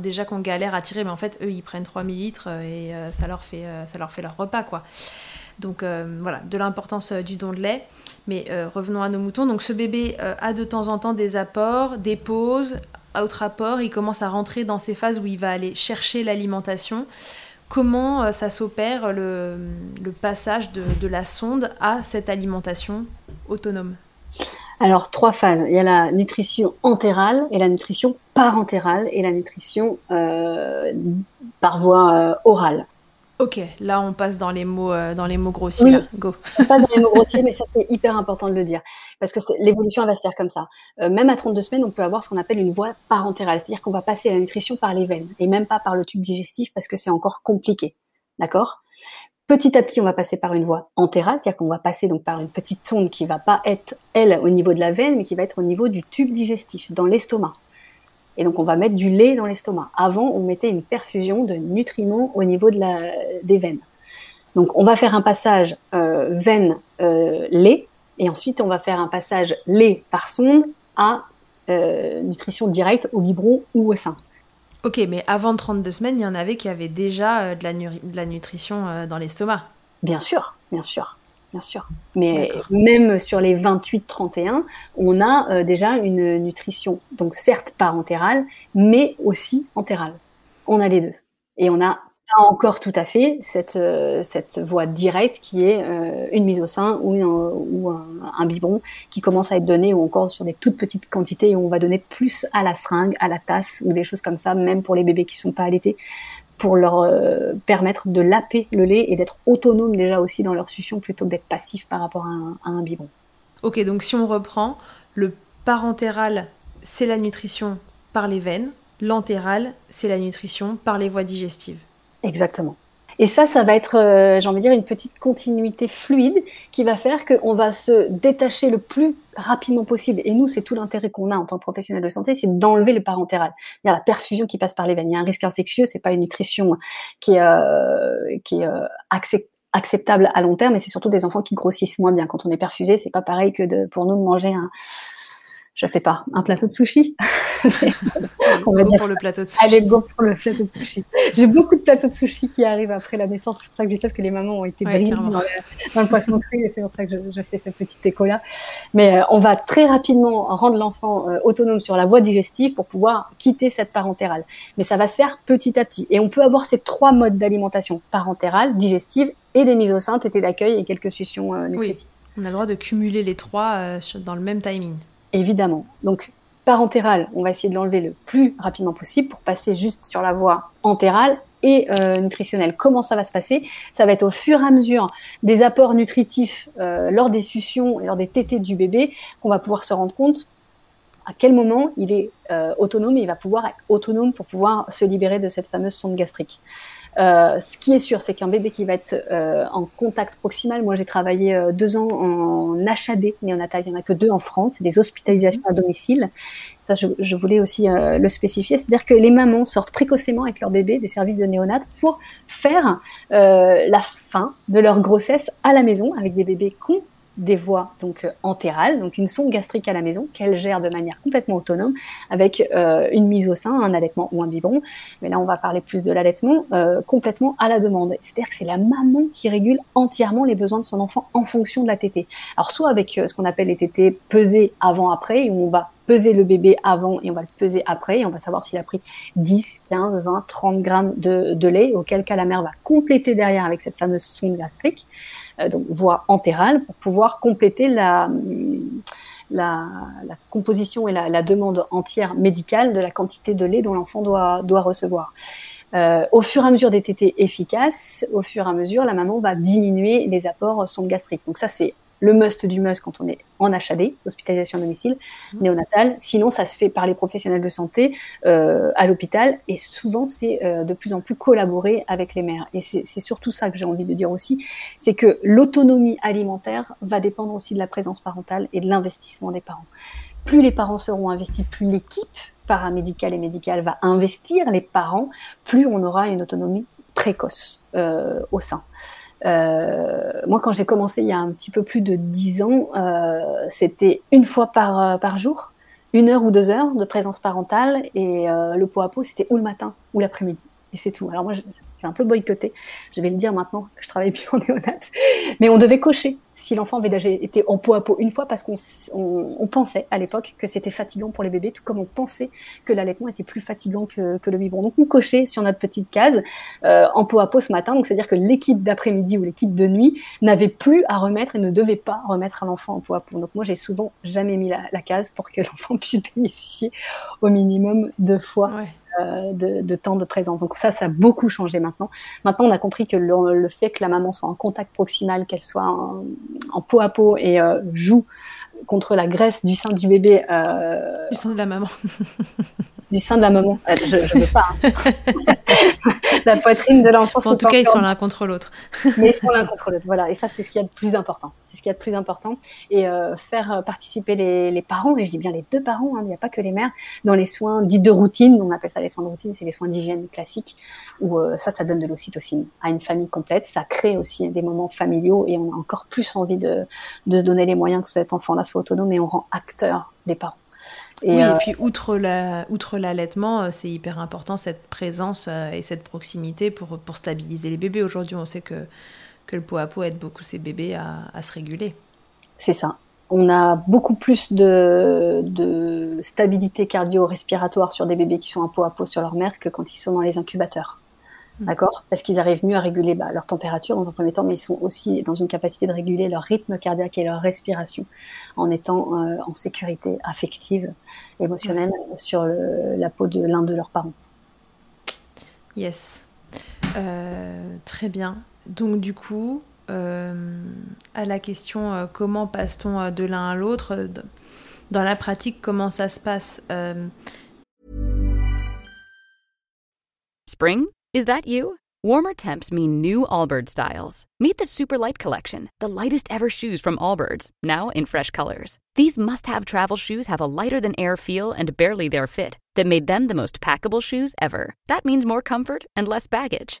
déjà qu'on galère à tirer, mais en fait, eux, ils prennent 3 millilitres et euh, ça, leur fait, euh, ça leur fait leur repas, quoi. Donc voilà, de l'importance du don de lait. Mais revenons à nos moutons. Donc ce bébé a de temps en temps des apports, des pauses, autre rapport, il commence à rentrer dans ces phases où il va aller chercher l'alimentation. Comment euh, ça s'opère le, passage de, la sonde à cette alimentation autonome? Alors, trois phases. Il y a la nutrition entérale et la nutrition parentérale et la nutrition euh, par voie euh, orale. Ok, là on passe dans les mots, euh, dans les mots grossiers. Go. On passe dans les mots grossiers, mais ça c'est hyper important de le dire parce que l'évolution va se faire comme ça. Euh, même à 32 semaines, on peut avoir ce qu'on appelle une voie parentérale, c'est-à-dire qu'on va passer la nutrition par les veines et même pas par le tube digestif parce que c'est encore compliqué. D'accord? Petit à petit, on va passer par une voie entérale, c'est-à-dire qu'on va passer donc par une petite sonde qui va pas être elle au niveau de la veine, mais qui va être au niveau du tube digestif, dans l'estomac. Et donc, on va mettre du lait dans l'estomac. Avant, on mettait une perfusion de nutriments au niveau de la, des veines. Donc, on va faire un passage euh, veine-lait, euh, et ensuite, on va faire un passage lait par sonde à euh, nutrition directe au biberon ou au sein. Ok, mais avant 32 semaines, il y en avait qui avaient déjà de, la de la nutrition dans l'estomac. Bien sûr, bien sûr bien sûr. Mais même sur les 28-31, on a déjà une nutrition, donc certes parentérale, mais aussi entérale. On a les deux. Et on a encore tout à fait cette, euh, cette voie directe qui est euh, une mise au sein ou, un, ou un, biberon qui commence à être donné ou encore sur des toutes petites quantités et on va donner plus à la seringue, à la tasse ou des choses comme ça, même pour les bébés qui sont pas allaités, pour leur euh, permettre de laper le lait et d'être autonome déjà aussi dans leur succion plutôt que d'être passif par rapport à un, à un biberon. Ok, donc si on reprend, le parentéral, c'est la nutrition par les veines, l'entéral, c'est la nutrition par les voies digestives. Exactement. Et ça, ça va être, euh, j'ai envie de dire, une petite continuité fluide qui va faire qu'on va se détacher le plus rapidement possible. Et nous, c'est tout l'intérêt qu'on a en tant que professionnel de santé, c'est d'enlever le parentéral. Il y a la perfusion qui passe par les veines. Il y a un risque infectieux, c'est pas une nutrition qui est, euh, euh, acceptable à long terme. Et c'est surtout des enfants qui grossissent moins bien quand on est perfusé. C'est pas pareil que de, pour nous de manger un je sais pas, un plateau de sushi. on va go pour le plateau de sushi. Allez, go pour le plateau de sushi. J'ai beaucoup de plateaux de sushi qui arrivent après la naissance. C'est pour ça que je dis ça, parce que les mamans ont été ouais, dans, dans, le poisson cru et c'est pour ça que je, fais ce petit écho-là. Mais euh, on va très rapidement rendre l'enfant euh, autonome sur la voie digestive pour pouvoir quitter cette parentérale. Mais ça va se faire petit à petit. Et on peut avoir ces trois modes d'alimentation, parentérale, digestive et des mises au sein, d'accueil et quelques suctions euh, nutritives. Oui. On a le droit de cumuler les trois dans le même timing évidemment. Donc, parentéral, on va essayer de l'enlever le plus rapidement possible pour passer juste sur la voie entérale et euh, nutritionnelle. Comment ça va se passer? Ça va être au fur et à mesure des apports nutritifs euh, lors des suctions et lors des tétés du bébé qu'on va pouvoir se rendre compte à quel moment il est euh, autonome et il va pouvoir être autonome pour pouvoir se libérer de cette fameuse sonde gastrique. Euh, ce qui est sûr, c'est qu'un bébé qui va être euh, en contact proximal, moi j'ai travaillé euh, deux ans en HAD néonatal, il n'y en a que deux en France, c'est des hospitalisations à domicile. Ça, je, voulais aussi le spécifier, c'est-à-dire que les mamans sortent précocement avec leur bébé des services de néonat pour faire la fin de leur grossesse à la maison avec des bébés con des voies donc euh, entérales, donc une sonde gastrique à la maison qu'elle gère de manière complètement autonome avec euh, une mise au sein, un allaitement ou un biberon. Mais là, on va parler plus de l'allaitement euh, complètement à la demande. C'est-à-dire que c'est la maman qui régule entièrement les besoins de son enfant en fonction de la tétée. Alors soit avec ce qu'on appelle les tétées pesées avant-après, où on va peser le bébé avant et on va le peser après et on va savoir s'il a pris 10, 15, 20, 30 grammes de, de lait, auquel cas la mère va compléter derrière avec cette fameuse sonde gastrique. Euh, donc voie entérale, pour pouvoir compléter la, la, composition et la, demande entière médicale de la quantité de lait dont l'enfant doit, doit recevoir. Euh, au fur et à mesure des tétés efficaces, au fur et à mesure, la maman va diminuer les apports sondes gastriques. Donc ça, c'est le must du must quand on est en HAD, hospitalisation à domicile, mmh. néonatale. Sinon, ça se fait par les professionnels de santé euh, à l'hôpital et souvent, c'est euh, de plus en plus collaborer avec les mères. Et c'est surtout ça que j'ai envie de dire aussi, c'est que l'autonomie alimentaire va dépendre aussi de la présence parentale et de l'investissement des parents. Plus les parents seront investis, plus l'équipe paramédicale et médicale va investir les parents, plus on aura une autonomie précoce euh, au sein. Euh, moi, quand j'ai commencé il y a un petit peu plus de dix ans, euh, c'était une fois par, euh, par jour, une heure ou deux heures de présence parentale, et le pot à pot, c'était ou le matin ou l'après-midi. Et c'est tout. Alors moi, j'ai un peu boycotté. Je vais le dire maintenant que je travaille plus en néonat. Mais on devait cocher si l'enfant avait déjà été en peau à peau une fois parce qu'on on, pensait à l'époque que c'était fatigant pour les bébés, tout comme on pensait que l'allaitement était plus fatigant que, que, le biberon. Donc on cochait sur notre petite case euh, en peau à peau ce matin. Donc c'est-à-dire que l'équipe d'après-midi ou l'équipe de nuit n'avait plus à remettre et ne devait pas remettre à l'enfant en peau à peau. Donc moi j'ai souvent jamais mis la, la case pour que l'enfant puisse bénéficier au minimum deux fois. Ouais euh, de, temps de présence. Donc ça, ça a beaucoup changé maintenant. Maintenant, on a compris que le, fait que la maman soit en contact proximal, qu'elle soit en, peau à peau et euh, joue contre la graisse du sein du bébé. Euh, du sein de la maman. du sein de la maman. Je ne veux pas. Hein. la poitrine de l'enfant. en tout cas, ils sont l'un contre l'autre. mais ils sont l'un contre l'autre. Voilà. Et ça, c'est ce qu'il y a de plus important. Ce qu'il y a de plus important. Et euh, faire participer les, les, parents, et je dis bien les deux parents, hein, il n'y a pas que les mères, dans les soins dits de routine. On appelle ça les soins de routine, c'est les soins d'hygiène classiques. Où euh, ça, ça donne de l'ocytocine à une famille complète. Ça crée aussi des moments familiaux et on a encore plus envie de, de se donner les moyens que cet enfant-là soit autonome et on rend acteur les parents. Et oui, et puis outre la, outre l'allaitement, c'est hyper important cette présence et cette proximité pour, pour stabiliser les bébés. Aujourd'hui, on sait que, que le pot à pot aide beaucoup ces bébés à, à se réguler. C'est ça on a beaucoup plus de, stabilité cardio-respiratoire sur des bébés qui sont un pot à pot sur leur mère que quand ils sont dans les incubateurs. Hmm. D'accord? Parce qu'ils arrivent mieux à réguler bah, leur température dans un premier temps, mais ils sont aussi dans une capacité de réguler leur rythme cardiaque et leur respiration en étant euh, en sécurité affective, émotionnelle sur la peau de l'un de leurs parents. Yes. Euh, très bien. Donc du coup, euh, à la question euh, comment passe-t-on euh, de l'un à l'autre, dans la pratique, comment ça se passe Spring? Is that you? Warmer temps mean new Allbirds styles. Meet the Super Light Collection, the lightest ever shoes from Allbirds, now in fresh colors. These must have travel shoes have a lighter than air feel and barely their fit that made them the most packable shoes ever. That means more comfort and less baggage.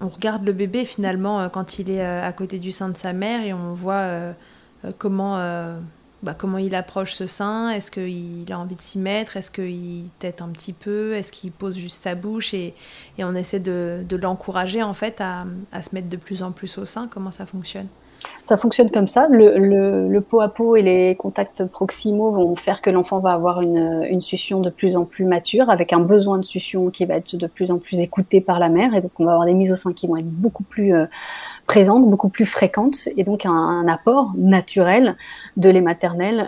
On regarde le bébé finalement euh, quand il est euh, à côté du sein de sa mère et on voit euh, comment, bah, comment il approche ce sein. Est-ce qu'il a envie de s'y mettre? Est-ce qu'il tête un petit peu? Est-ce qu'il pose juste sa bouche? Et, on essaie de, l'encourager en fait à, à se mettre de plus en plus au sein. Comment ça fonctionne? Ça fonctionne comme ça. Le, pot à pot et les contacts proximaux vont faire que l'enfant va avoir une, une, succion de plus en plus mature, avec un besoin de succion qui va être de plus en plus écouté par la mère. Et donc, on va avoir des mises au sein qui vont être beaucoup plus euh, présentes, beaucoup plus fréquentes, et donc un, apport naturel de lait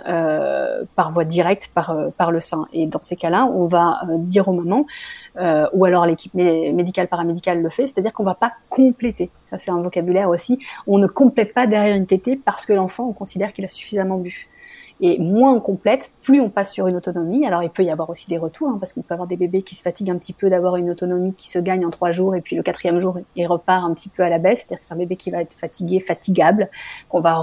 euh, par voie directe par, euh, par le sein. Et dans ces cas-là, on va dire aux mamans, ou alors l'équipe médicale paramédicale le fait, c'est-à-dire qu'on va pas compléter ça c'est un vocabulaire aussi, on ne complète pas derrière une tétée parce que l'enfant, on considère qu'il a suffisamment bu. Et moins on complète, plus on passe sur une autonomie. Alors il peut y avoir aussi des retours, hein, parce qu'on peut avoir des bébés qui se fatiguent un petit peu d'avoir une autonomie qui se gagne en trois jours, et puis le quatrième jour, il repart un petit peu à la baisse. C'est-à-dire que c'est un bébé qui va être fatigué, fatigable, qu'on va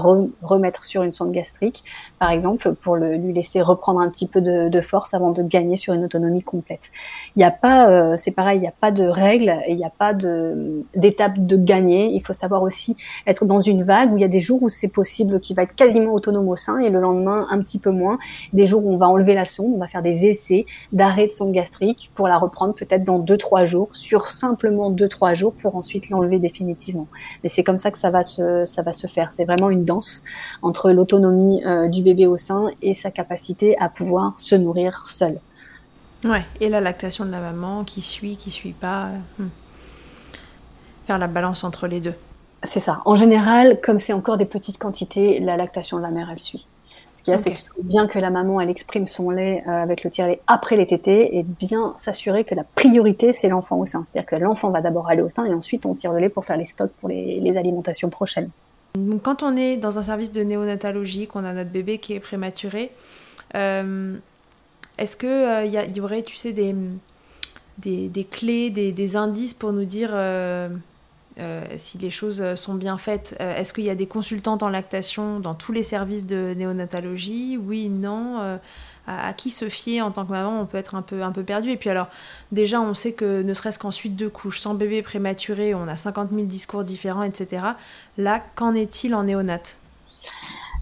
remettre sur une sonde gastrique, par exemple, pour le, lui laisser reprendre un petit peu de, force avant de gagner sur une autonomie complète. Il n'y a pas, euh, c'est pareil, il n'y a pas de règles il n'y a pas d'étape de gagner. Il faut savoir aussi être dans une vague où il y a des jours où c'est possible qu'il va être quasiment autonome au sein et le lendemain un petit peu moins. Des jours où on va enlever la sonde, on va faire des essais d'arrêt de sonde gastrique pour la reprendre peut-être dans 2-3 jours, sur simplement 2-3 jours pour ensuite l'enlever définitivement. Mais c'est comme ça que ça va se, ça va se faire. C'est vraiment une danse entre l'autonomie euh, du bébé au sein et sa capacité à pouvoir se nourrir seul. Ouais, et la lactation de la maman qui suit, qui suit pas. Hmm. Faire la balance entre les deux. C'est ça. En général, comme c'est encore des petites quantités, la lactation de la mère, elle suit. Ce qu'il y a, c'est qu'il faut bien que la maman, elle exprime son lait euh, avec le tire-lait après les tétés et bien s'assurer que la priorité, c'est l'enfant au sein. C'est-à-dire que l'enfant va d'abord aller au sein et ensuite on tire le lait pour faire les stocks pour les, alimentations prochaines. Donc, quand on est dans un service de néonatologie, qu'on a notre bébé qui est prématuré, euh, est-ce qu'il euh, il y, aurait, tu sais, des, des, clés, des, indices pour nous dire euh, si les choses sont bien faites. Euh, est-ce qu'il y a des consultantes en lactation dans tous les services de néonatologie Oui, non. Euh, à, qui se fier en tant que maman? On peut être un peu, un peu perdu. Et puis alors, déjà, on sait que ne serait-ce qu'en suite de couches, sans bébé prématuré, on a 50 000 discours différents, etc. Là, qu'en est-il en néonat?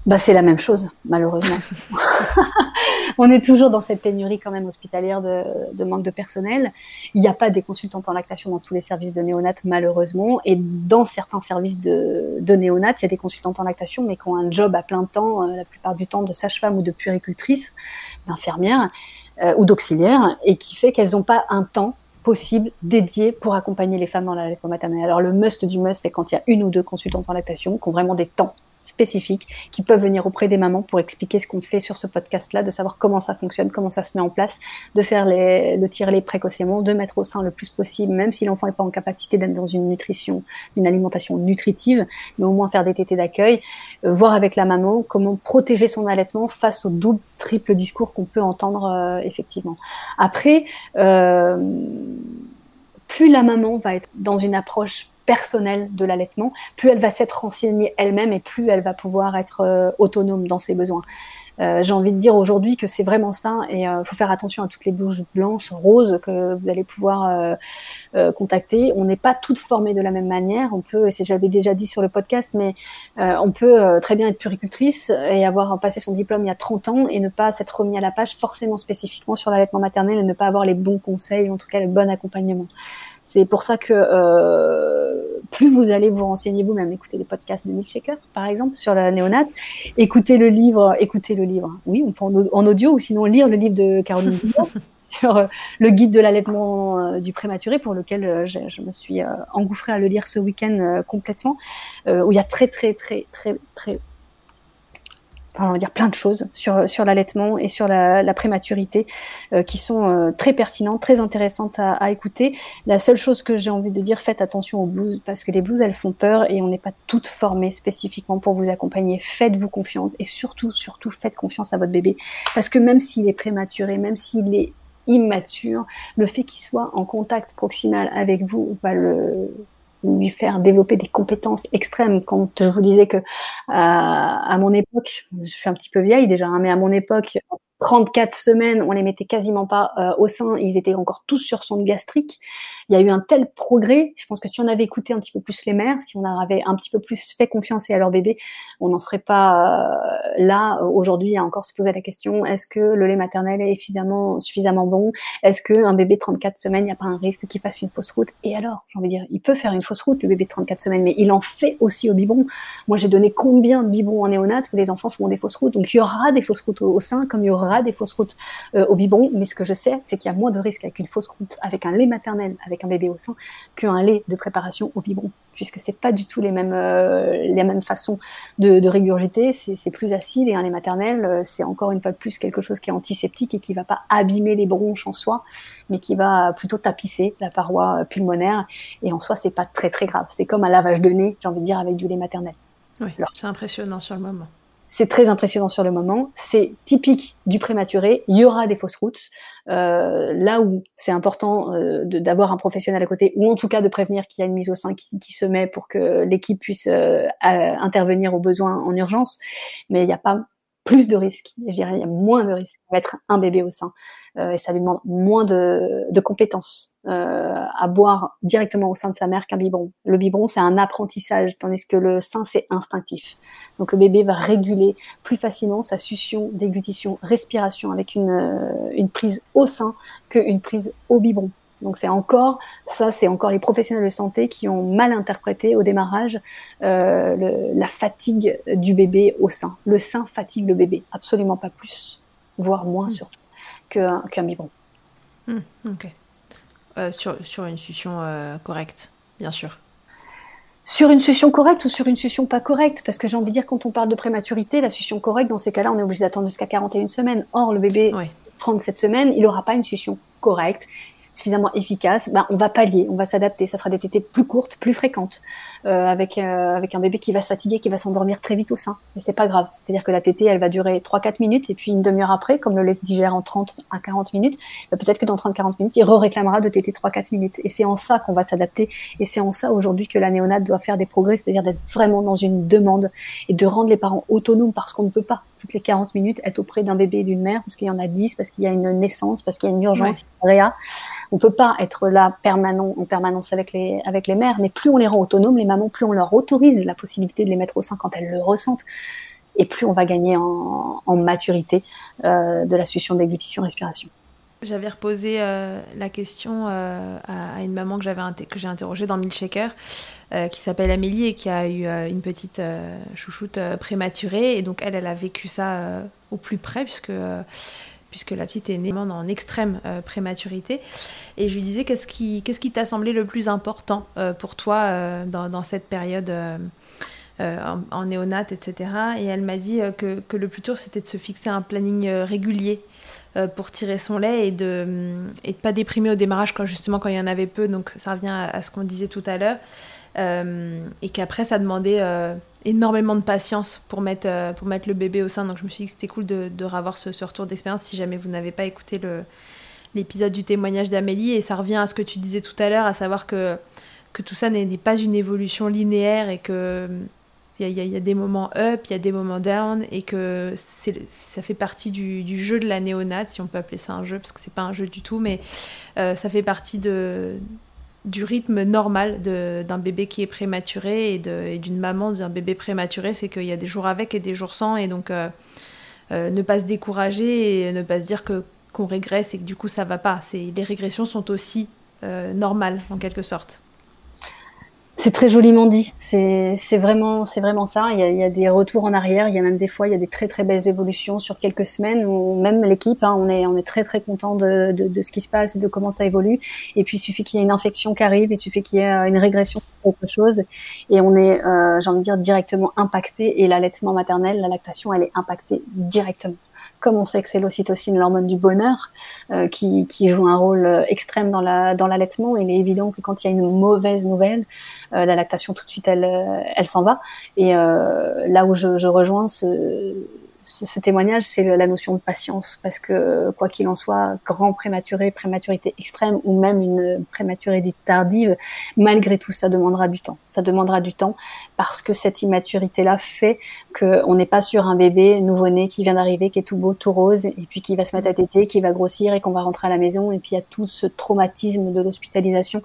Bah, c'est la même chose, malheureusement. on est toujours dans cette pénurie quand même hospitalière de, manque de personnel. Il n'y a pas des consultantes en lactation dans tous les services de néonat, malheureusement. Et dans certains services de, de néonat, il y a des consultantes en lactation, mais qui ont un job à plein temps, euh, la plupart du temps de sage-femme ou de puéricultrice, d'infirmière euh, ou d'auxiliaire, et qui fait qu'elles n'ont pas un temps possible dédié pour accompagner les femmes dans la lettre maternelle. Alors le must du must, c'est quand il y a une ou deux consultantes en lactation qui ont vraiment des temps spécifiques qui peuvent venir auprès des mamans pour expliquer ce qu'on fait sur ce podcast-là, de savoir comment ça fonctionne, comment ça se met en place, de faire les, le tirer précocement, de mettre au sein le plus possible, même si l'enfant n'est pas en capacité d'être dans une nutrition, une alimentation nutritive, mais au moins faire des tétés d'accueil, euh, voir avec la maman comment protéger son allaitement face au double, triple discours qu'on peut entendre euh, effectivement. Après, euh, plus la maman va être dans une approche personnelle de l'allaitement, plus elle va s'être renseignée elle-même et plus elle va pouvoir être euh, autonome dans ses besoins. Euh, j'ai envie de dire aujourd'hui que c'est vraiment ça et il euh, faut faire attention à toutes les bouches blanches, roses que vous allez pouvoir contacter. On n'est pas toutes formées de la même manière. On peut, et c'est j'avais déjà dit sur le podcast, mais on peut très bien être puricultrice et avoir passé son diplôme il y a 30 ans et ne pas s'être remis à la page forcément spécifiquement sur l'allaitement maternel et ne pas avoir les bons conseils, ou en tout cas le bon accompagnement. C'est pour ça que euh, plus vous allez vous renseigner vous-même, écoutez les podcasts de Milkshaker, par exemple, sur la néonate, écoutez le livre, écoutez le livre, oui, on peut en, audio, ou sinon lire le livre de Caroline sur euh, le guide de l'allaitement euh, du prématuré, pour lequel je, je, me suis engouffrée à le lire ce week-end complètement, où il y a très, très, très, très, très on va dire plein de choses sur, sur l'allaitement et sur la, prématurité euh, qui sont euh, très pertinentes, très intéressantes à, à, écouter. La seule chose que j'ai envie de dire, faites attention aux blues parce que les blues elles font peur et on n'est pas toutes formées spécifiquement pour vous accompagner. Faites-vous confiance et surtout, surtout faites confiance à votre bébé parce que même s'il est prématuré, même s'il est immature, le fait qu'il soit en contact proximal avec vous va le lui faire développer des compétences extrêmes. Quand je vous disais que euh, à mon époque, je suis un petit peu vieille déjà, hein, mais à mon époque, 34 semaines, on les mettait quasiment pas euh, au sein, ils étaient encore tous sur sonde gastrique. Il y a eu un tel progrès, je pense que si on avait écouté un petit peu plus les mères, si on avait un petit peu plus fait confiance à leur bébé, on n'en serait pas euh, là. Aujourd'hui à encore se poser la question est-ce que le lait maternel est suffisamment suffisamment bon? Est-ce que un bébé de 34 semaines, il n'y a pas un risque qu'il fasse une fausse route? Et alors, j'ai envie de dire, il peut faire une fausse route le bébé de 34 semaines, mais il en fait aussi au biberon. Moi, j'ai donné combien de biberons en néonat où les enfants font des fausses routes. Donc il y aura des fausses routes au sein comme il y aura des fausses routes euh, au biberon, mais ce que je sais, c'est qu'il y a moins de risques avec une fausse route, avec un lait maternel, avec un bébé au sein, qu'un lait de préparation au biberon, puisque c'est pas du tout les mêmes euh, les mêmes façons de, de régurgiter. C'est plus acide et un lait maternel, euh, c'est encore une fois plus quelque chose qui est antiseptique et qui va pas abîmer les bronches en soi, mais qui va plutôt tapisser la paroi pulmonaire. Et en soi, c'est pas très très grave. C'est comme un lavage de nez, j'ai envie de dire, avec du lait maternel. Oui, c'est impressionnant sur le moment. C'est très impressionnant sur le moment. C'est typique du prématuré. Il y aura des fausses routes. Euh, là où c'est important euh, d'avoir un professionnel à côté, ou en tout cas de prévenir qu'il y a une mise au sein qui, se met pour que l'équipe puisse euh, intervenir aux besoins en urgence. Mais il n'y a pas plus de risques. Je dirais, il y a moins de risques à mettre un bébé au sein. Euh, et ça lui demande moins de, compétences euh, à boire directement au sein de sa mère qu'un biberon. Le biberon, c'est un apprentissage, tandis que le sein, c'est instinctif. Donc le bébé va réguler plus facilement sa succion, déglutition, respiration avec une, euh, une prise au sein qu'une prise au biberon. Donc c'est encore ça, c'est encore les professionnels de santé qui ont mal interprété au démarrage euh, le, la fatigue du bébé au sein. Le sein fatigue le bébé, absolument pas plus, voire moins mmh. surtout qu'un qu biberon. Mmh, ok. Euh, sur, sur une succion euh, correcte, bien sûr. Sur une succion correcte ou sur une succion pas correcte? Parce que j'ai envie de dire, quand on parle de prématurité, la succion correcte, dans ces cas-là, on est obligé d'attendre jusqu'à 41 semaines. Or, le bébé, oui. 37 semaines, il n'aura pas une succion correcte suffisamment efficace, ben, on va pallier, on va s'adapter. Ça sera des tétées plus courtes, plus fréquentes, euh, avec, euh, avec un bébé qui va se fatiguer, qui va s'endormir très vite au sein. Et c'est pas grave. C'est-à-dire que la tétée, elle va durer 3-4 minutes, et puis une demi-heure après, comme le lait se digère en 30 à 40 minutes, ben, peut-être que dans 30-40 minutes, il re-réclamera de tétée 3-4 minutes. Et c'est en ça qu'on va s'adapter. Et c'est en ça aujourd'hui que la néonate doit faire des progrès, c'est-à-dire d'être vraiment dans une demande et de rendre les parents autonomes parce qu'on ne peut pas toutes les 40 minutes être auprès d'un bébé et d'une mère parce qu'il y en a 10, parce qu'il y a une naissance, parce qu'il y a une urgence, ouais. réa. On peut pas être là permanent, en permanence avec les, avec les mères, mais plus on les rend autonomes, les mamans, plus on leur autorise la possibilité de les mettre au sein quand elles le ressentent, et plus on va gagner en, en maturité euh, de la succion, déglutition, respiration. J'avais reposé euh, la question euh, à, une maman que j'avais que j'ai interrogée dans Milkshaker, euh, qui s'appelle Amélie et qui a eu euh, une petite chouchoute prématurée. Et donc elle, elle a vécu ça au plus près puisque puisque la petite est née en extrême prématurité. Et je lui disais qu'est-ce qui qu'est-ce qui t'a semblé le plus important pour toi dans, cette période en, en néonat, etc. Et elle m'a dit que, que, le plus dur, c'était de se fixer un planning régulier pour tirer son lait et de ne pas déprimer au démarrage quand justement quand il y en avait peu. Donc ça revient à, ce qu'on disait tout à l'heure. et qu'après, ça demandait énormément de patience pour mettre, pour mettre le bébé au sein. Donc je me suis dit que c'était cool de, de revoir ce, retour d'expérience si jamais vous n'avez pas écouté l'épisode du témoignage d'Amélie et ça revient à ce que tu disais tout à l'heure, à savoir que, que tout ça n'est pas une évolution linéaire et que il y, a des moments up, il y a des moments down et que ça fait partie du, jeu de la néonate, si on peut appeler ça un jeu, parce que c'est pas un jeu du tout, mais euh, ça fait partie du rythme normal d'un bébé qui est prématuré et d'une maman d'un bébé prématuré, c'est qu'il y a des jours avec et des jours sans, et donc euh, euh, ne pas se décourager et ne pas se dire que qu'on régresse et que du coup ça va pas. Les régressions sont aussi normales en quelque sorte. C'est très joliment dit. C'est vraiment, c'est vraiment ça. Il y, a, des retours en arrière. Il y a même des fois, il y a des très très belles évolutions sur quelques semaines. Où même l'équipe, hein, on est on est très très content de, ce qui se passe et de comment ça évolue. Et puis il suffit qu'il y ait une infection qui arrive, il suffit qu'il y ait une régression quelque chose, et on est, euh, j'ai envie de dire, directement impacté. Et l'allaitement maternel, la lactation, elle est impactée directement comme on sait que c'est l'ocytocine, l'hormone du bonheur, euh, qui, joue un rôle euh, extrême dans la dans l'allaitement, il est évident que quand il y a une mauvaise nouvelle, euh, la lactation tout de suite elle elle s'en va. Et là où je rejoins ce, ce, témoignage, c'est la notion de patience, parce que quoi qu'il en soit, grand prématuré, prématurité extrême ou même une prématurité tardive, malgré tout, ça demandera du temps. Ça demandera du temps parce que cette immaturité-là fait qu'on n'est pas sur un bébé nouveau-né qui vient d'arriver, qui est tout beau, tout rose, et puis qui va se mettre à téter, qui va grossir et qu'on va rentrer à la maison, et puis il y a tout ce traumatisme de l'hospitalisation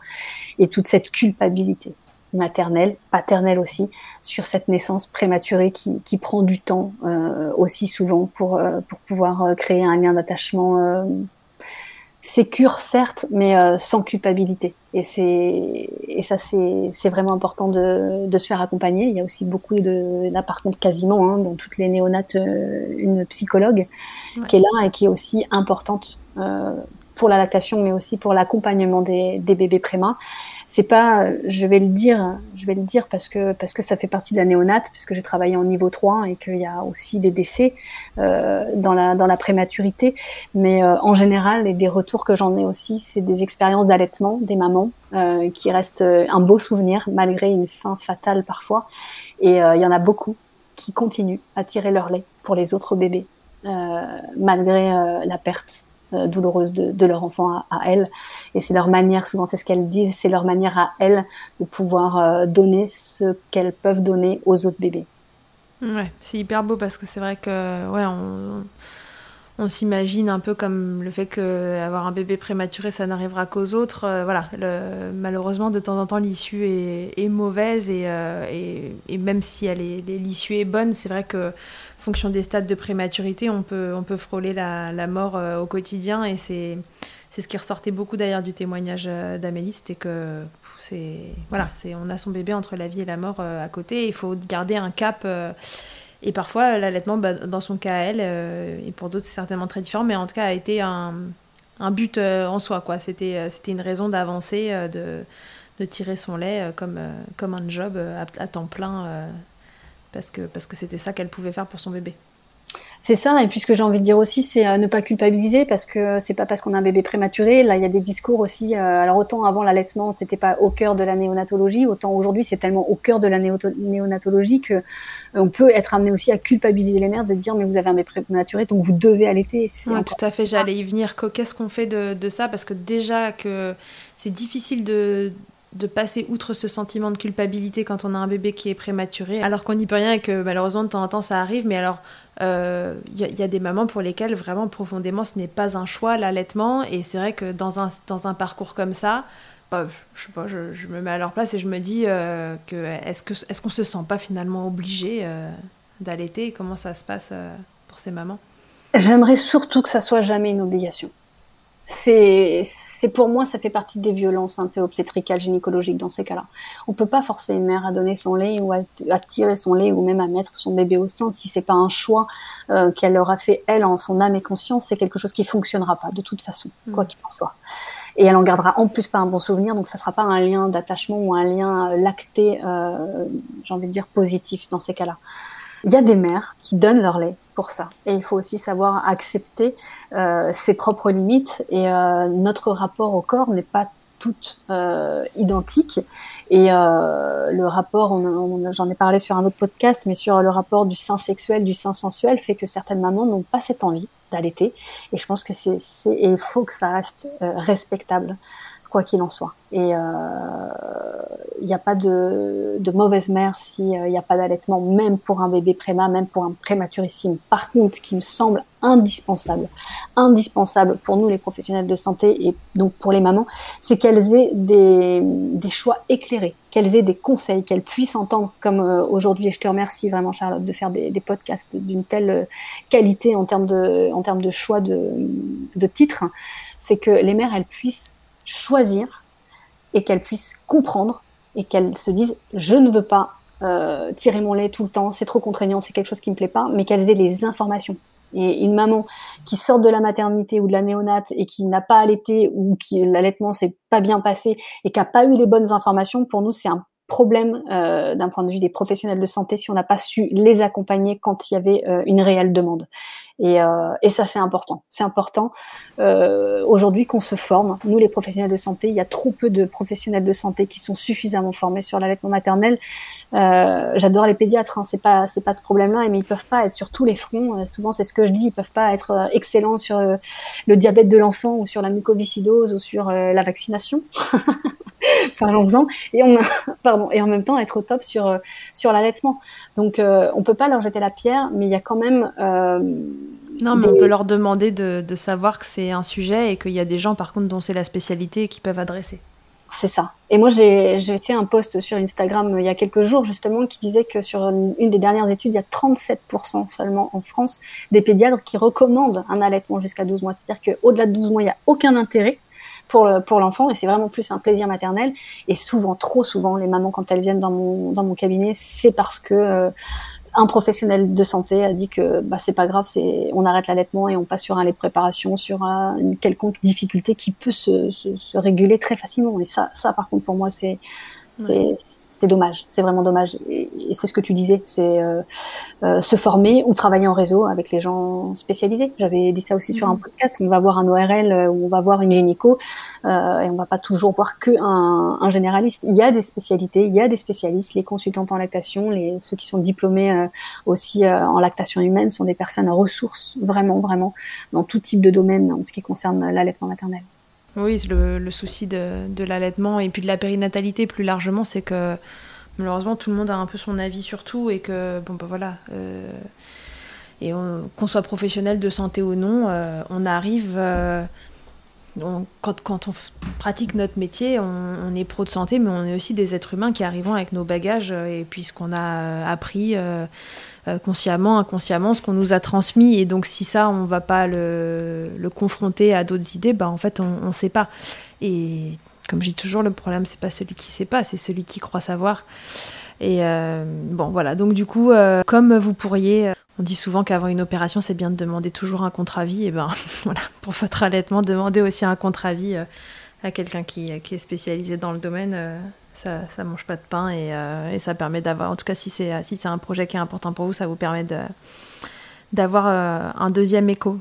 et toute cette culpabilité maternelle, paternelle aussi, sur cette naissance prématurée qui, qui prend du temps euh, aussi souvent pour, euh, pour pouvoir euh, créer un lien d'attachement euh, sécure certes, mais sans culpabilité. Et c'est et ça c'est vraiment important de, de se faire accompagner. Il y a aussi beaucoup de là par contre quasiment hein, dans toutes les néonates une psychologue qui est là et qui est aussi importante pour la lactation, mais aussi pour l'accompagnement des, bébés préma. C'est pas, je vais le dire, je vais le dire parce que parce que ça fait partie de la néonate, puisque j'ai travaillé en niveau 3 et qu'il y a aussi des décès euh, dans la dans la prématurité. Mais euh, en général, et des retours que j'en ai aussi, c'est des expériences d'allaitement des mamans euh, qui restent un beau souvenir malgré une fin fatale parfois. Et euh, il y en a beaucoup qui continuent à tirer leur lait pour les autres bébés euh, malgré la perte euh, douloureuse de, leur enfant à, à elles. Et c'est leur manière, souvent c'est ce qu'elles disent, c'est leur manière à elles de pouvoir euh, donner ce qu'elles peuvent donner aux autres bébés. Ouais, c'est hyper beau parce que c'est vrai que ouais, on, on s'imagine un peu comme le fait qu'avoir un bébé prématuré, ça n'arrivera qu'aux autres. Euh, voilà, malheureusement, de temps en temps, l'issue est, est, mauvaise et, et, et, même si l'issue est bonne, c'est vrai que fonction des stades de prématurité, on peut, on peut frôler la, la mort euh, au quotidien. Et c'est, c'est ce qui ressortait beaucoup d'ailleurs du témoignage euh, d'Amélie, c'était que c'est, voilà, c'est, on a son bébé entre la vie et la mort euh, à côté. Il faut garder un cap. et parfois, l'allaitement, bah, dans son cas, elle, et pour d'autres, c'est certainement très différent, mais en tout cas, a été un, un but en soi. Quoi. C'était, c'était une raison d'avancer, de, de tirer son lait comme, comme un job à, à temps plein parce que parce que c'était ça qu'elle pouvait faire pour son bébé. C'est ça, et puis ce que j'ai envie de dire aussi, c'est euh, ne pas culpabiliser parce que c'est pas parce qu'on a un bébé prématuré. Là, il y a des discours aussi. Euh, alors autant avant l'allaitement, c'était pas au cœur de la néonatologie, autant aujourd'hui, c'est tellement au cœur de la néonatologie que euh, on peut être amené aussi à culpabiliser les mères de dire mais vous avez un bébé prématuré, donc vous devez allaiter. Ouais, tout à fait. J'allais y venir. Qu'est-ce qu'on fait de, de ça? Parce que déjà que c'est difficile de de passer outre ce sentiment de culpabilité quand on a un bébé qui est prématuré, alors qu'on n'y peut rien et que malheureusement de temps en temps ça arrive, mais alors il euh, y, a des mamans pour lesquelles vraiment profondément ce n'est pas un choix l'allaitement, et c'est vrai que dans un, dans un parcours comme ça, bah, je sais pas, je, me mets à leur place et je me dis euh, que est-ce qu'on se sent pas finalement obligé euh, d'allaiter? Comment ça se passe pour ces mamans? J'aimerais surtout que ça soit jamais une obligation c'est, pour moi, ça fait partie des violences un peu obstétricales, gynécologiques dans ces cas-là. On peut pas forcer une mère à donner son lait ou à, tirer son lait ou même à mettre son bébé au sein si c'est pas un choix euh, qu'elle aura fait elle en son âme et conscience. C'est quelque chose qui fonctionnera pas de toute façon, quoi mm. qu'il en soit. et elle en gardera en plus pas un bon souvenir, donc ça sera pas un lien d'attachement ou un lien lacté, euh, j'ai envie de dire positif dans ces cas-là. Il y a des mères qui donnent leur lait pour ça. Et il faut aussi savoir accepter euh, ses propres limites. Et euh, notre rapport au corps n'est pas toutes euh, identiques. Et euh, le rapport, j'en ai parlé sur un autre podcast, mais sur le rapport du sein sexuel, du sein sensuel, fait que certaines mamans n'ont pas cette envie d'allaiter. Et je pense que c'est, il faut que ça reste euh, respectable quoi qu'il en soit. Et il euh, n'y a pas de, mauvaise mère s'il n'y euh, a pas d'allaitement, même pour un bébé préma, même pour un prématurissime. Par contre, ce qui me semble indispensable, indispensable pour nous les professionnels de santé et donc pour les mamans, c'est qu'elles aient des, des, choix éclairés, qu'elles aient des conseils, qu'elles puissent entendre comme euh, aujourd'hui. Et je te remercie vraiment Charlotte de faire des, des podcasts d'une telle qualité en termes de, en termes de choix de, de titres. C'est que les mères, elles puissent choisir et qu'elles puissent comprendre et qu'elles se disent je ne veux pas euh, tirer mon lait tout le temps, c'est trop contraignant, c'est quelque chose qui me plaît pas, mais qu'elles aient les informations. Et une maman qui sort de la maternité ou de la néonate et qui n'a pas allaité ou qui l'allaitement s'est pas bien passé et qui a pas eu les bonnes informations, pour nous c'est un problème euh, d'un point de vue des professionnels de santé si on n'a pas su les accompagner quand il y avait euh, une réelle demande. Et, euh, et ça, c'est important. C'est important euh, aujourd'hui qu'on se forme. Nous, les professionnels de santé, il y a trop peu de professionnels de santé qui sont suffisamment formés sur l'allaitement maternel. Euh, J'adore les pédiatres, hein, c'est pas c'est pas ce problème-là, mais ils peuvent pas être sur tous les fronts. Euh, souvent, c'est ce que je dis, ils peuvent pas être euh, excellents sur le diabète de l'enfant ou sur la mucoviscidose ou sur la vaccination. Parlons-en. Et on, pardon, et en même temps être au top sur sur l'allaitement. Donc, on peut pas leur jeter la pierre, mais il y a quand même non, mais on peut leur demander de, de savoir que c'est un sujet et qu'il y a des gens, par contre, dont c'est la spécialité et qui peuvent adresser. C'est ça. Et moi, j'ai fait un post sur Instagram euh, il y a quelques jours, justement, qui disait que sur une, des dernières études, il y a 37% seulement en France des pédiatres qui recommandent un allaitement jusqu'à 12 mois. C'est-à-dire qu'au-delà de 12 mois, il n'y a aucun intérêt pour pour l'enfant et c'est vraiment plus un plaisir maternel et souvent trop souvent les mamans quand elles viennent dans mon dans mon cabinet c'est parce que euh, un professionnel de santé a dit que bah, c'est pas grave, c'est on arrête l'allaitement et on passe sur un lait de préparation, sur une quelconque difficulté qui peut se, se, se, réguler très facilement. Et ça, ça par contre pour moi c'est c'est dommage, c'est vraiment dommage. Et, c'est ce que tu disais, c'est euh, euh, se former ou travailler en réseau avec les gens spécialisés. J'avais dit ça aussi sur un mhm. podcast. On va voir un ORL euh, ou on va voir une gynéco et on va pas toujours voir que un, un, généraliste. Il y a des spécialités, il y a des spécialistes. Les consultantes en lactation, les ceux qui sont diplômés aussi en lactation humaine sont des personnes ressources vraiment, vraiment dans tout type de domaine en ce qui concerne l'allaitement maternel. Oui, le, le souci de, de l'allaitement et puis de la périnatalité plus largement, c'est que malheureusement tout le monde a un peu son avis sur tout et que, bon, ben voilà. Euh, et qu'on soit professionnel de santé ou non, euh, on arrive. Euh, quand, quand, on pratique notre métier, on, on, est pro de santé, mais on est aussi des êtres humains qui arrivons avec nos bagages et puis ce qu'on a appris consciemment, inconsciemment, ce qu'on nous a transmis. Et donc, si ça, on va pas le, le confronter à d'autres idées, bah, en fait, on ne sait pas. Et comme je dis toujours, le problème, c'est pas celui qui sait pas, c'est celui qui croit savoir. Et euh, bon, voilà. Donc, du coup, euh, comme vous pourriez. On dit souvent qu'avant une opération, c'est bien de demander toujours un contre-avis. Et ben voilà, pour votre allaitement, demandez aussi un contre-avis à quelqu'un qui, qui, est spécialisé dans le domaine ça, ça mange pas de pain et, euh, et ça permet d'avoir, en tout cas si c'est si un projet qui est important pour vous, ça vous permet de d'avoir euh, un deuxième écho.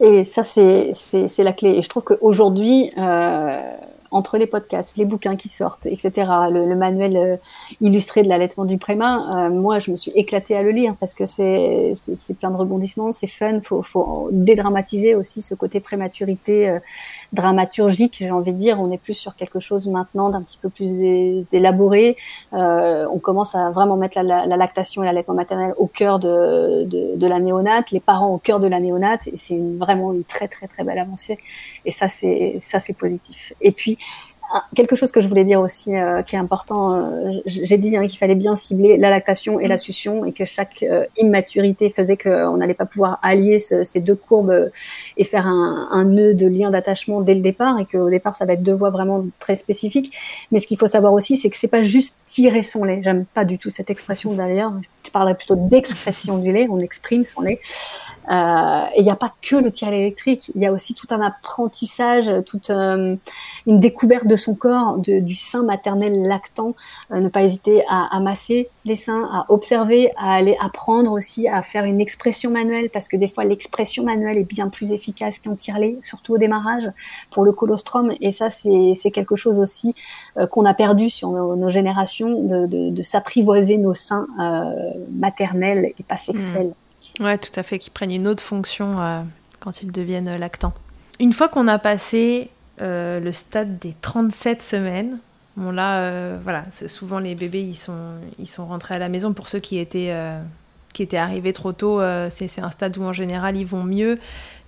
Et ça c'est c'est la clé. Et je trouve qu'aujourd'hui euh, entre les podcasts, les bouquins qui sortent, etc., le, manuel euh, illustré de l'allaitement du préma, euh, moi, je me suis éclatée à le lire parce que c'est plein de rebondissements, c'est fun, faut, faut dédramatiser aussi ce côté prématurité euh, dramaturgique, j'ai envie de dire. On est plus sur quelque chose maintenant d'un petit peu plus élaboré. on commence à vraiment mettre la, lactation et l'allaitement maternel au cœur de, de, de, la néonate, les parents au cœur de la néonate, et c'est vraiment une très très très belle avancée. Et ça, c'est ça, c'est positif. Et puis quelque chose que je voulais dire aussi euh, qui est important, euh, j'ai dit hein, qu'il fallait bien cibler la lactation et la mm. succion et que chaque euh, immaturité faisait qu'on n'allait pas pouvoir allier ces deux courbes et faire un, un nœud de lien d'attachement dès le départ et qu'au départ ça va être deux voies vraiment très spécifiques. Mais ce qu'il faut savoir aussi, c'est que c'est pas juste tirer son lait. J'aime pas du tout cette expression d'ailleurs. Parlerais plutôt d'expression du lait. On exprime son lait. Euh, et il n'y a pas que le tirage électrique, il y a aussi tout un apprentissage, toute euh, une découverte de son corps, du sein maternel lactant. Euh, ne pas hésiter à, à, masser les seins, à observer, à aller apprendre aussi à faire une expression manuelle, parce que des fois l'expression manuelle est bien plus efficace qu'un tire-lait, surtout au démarrage pour le colostrum. Et ça, c'est quelque chose aussi qu'on a perdu sur nos, générations, de, s'apprivoiser nos seins maternels et pas sexuels. Mmh. Ouais, tout à fait, qui prennent une autre fonction euh, quand ils deviennent euh, lactants. Une fois qu'on a passé euh, le stade des 37 semaines, bon là, voilà, souvent les bébés, ils sont, ils sont rentrés à la maison pour ceux qui étaient, qui étaient arrivés trop tôt. c'est un stade où en général ils vont mieux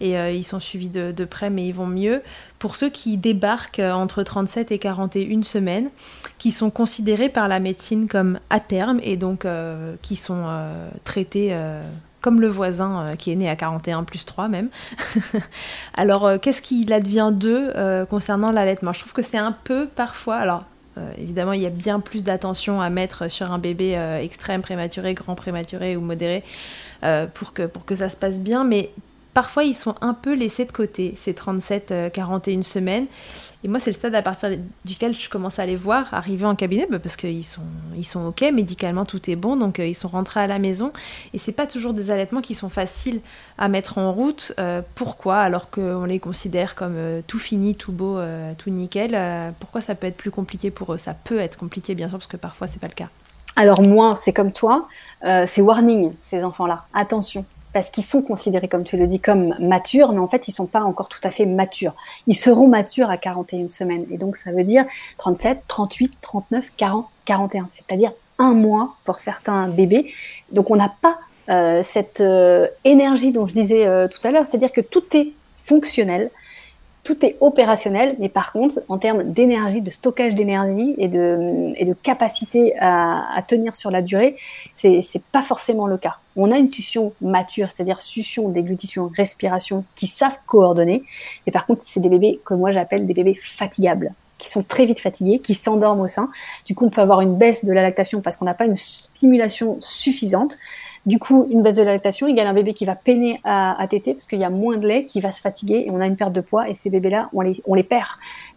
et ils sont suivis de, près, mais ils vont mieux. Pour ceux qui débarquent entre 37 et 41 semaines, qui sont considérés par la médecine comme à terme et donc qui sont traités comme le voisin euh, qui est né à 41 plus 3 même. alors, euh, qu'est-ce qu'il advient d'eux euh, concernant l'allaitement? Je trouve que c'est un peu parfois, alors évidemment, il y a bien plus d'attention à mettre sur un bébé extrême prématuré, grand prématuré ou modéré pour, que, pour que ça se passe bien, mais parfois ils sont un peu laissés de côté, ces 37-41 semaines. Et moi, c'est le stade à partir duquel je commence à les voir arriver en cabinet bah, parce qu'ils sont, ils sont OK, médicalement tout est bon, donc euh, ils sont rentrés à la maison. Et c'est pas toujours des allaitements qui sont faciles à mettre en route. Euh, pourquoi? Alors qu'on les considère comme euh, tout fini, tout beau, tout nickel. pourquoi ça peut être plus compliqué pour eux? Ça peut être compliqué, bien sûr, parce que parfois c'est pas le cas. Alors moi, c'est comme toi, c'est warning ces enfants-là. Attention, parce qu'ils sont considérés, comme tu le dis, comme matures, mais en fait, ils sont pas encore tout à fait matures. Ils seront matures à 41 semaines. Et donc, ça veut dire 37, 38, 39, 40, 41. C'est-à-dire un mois pour certains bébés. Donc, on n'a pas euh, cette euh, énergie dont je disais euh, tout à l'heure. C'est-à-dire que tout est fonctionnel tout est opérationnel, mais par contre, en termes d'énergie, de stockage d'énergie et de, et de capacité à, tenir sur la durée, c'est pas forcément le cas. On a une succion mature, c'est-à-dire succion, déglutition, respiration, qui savent coordonner. Mais par contre, c'est des bébés que moi j'appelle des bébés fatigables qui sont très vite fatigués, qui s'endorment au sein. Du coup, on peut avoir une baisse de la lactation parce qu'on n'a pas une stimulation suffisante. Du coup, une baisse de la lactation égale un bébé qui va peiner à, à téter parce qu'il y a moins de lait, qui va se fatiguer et on a une perte de poids et ces bébés-là, on les, on les perd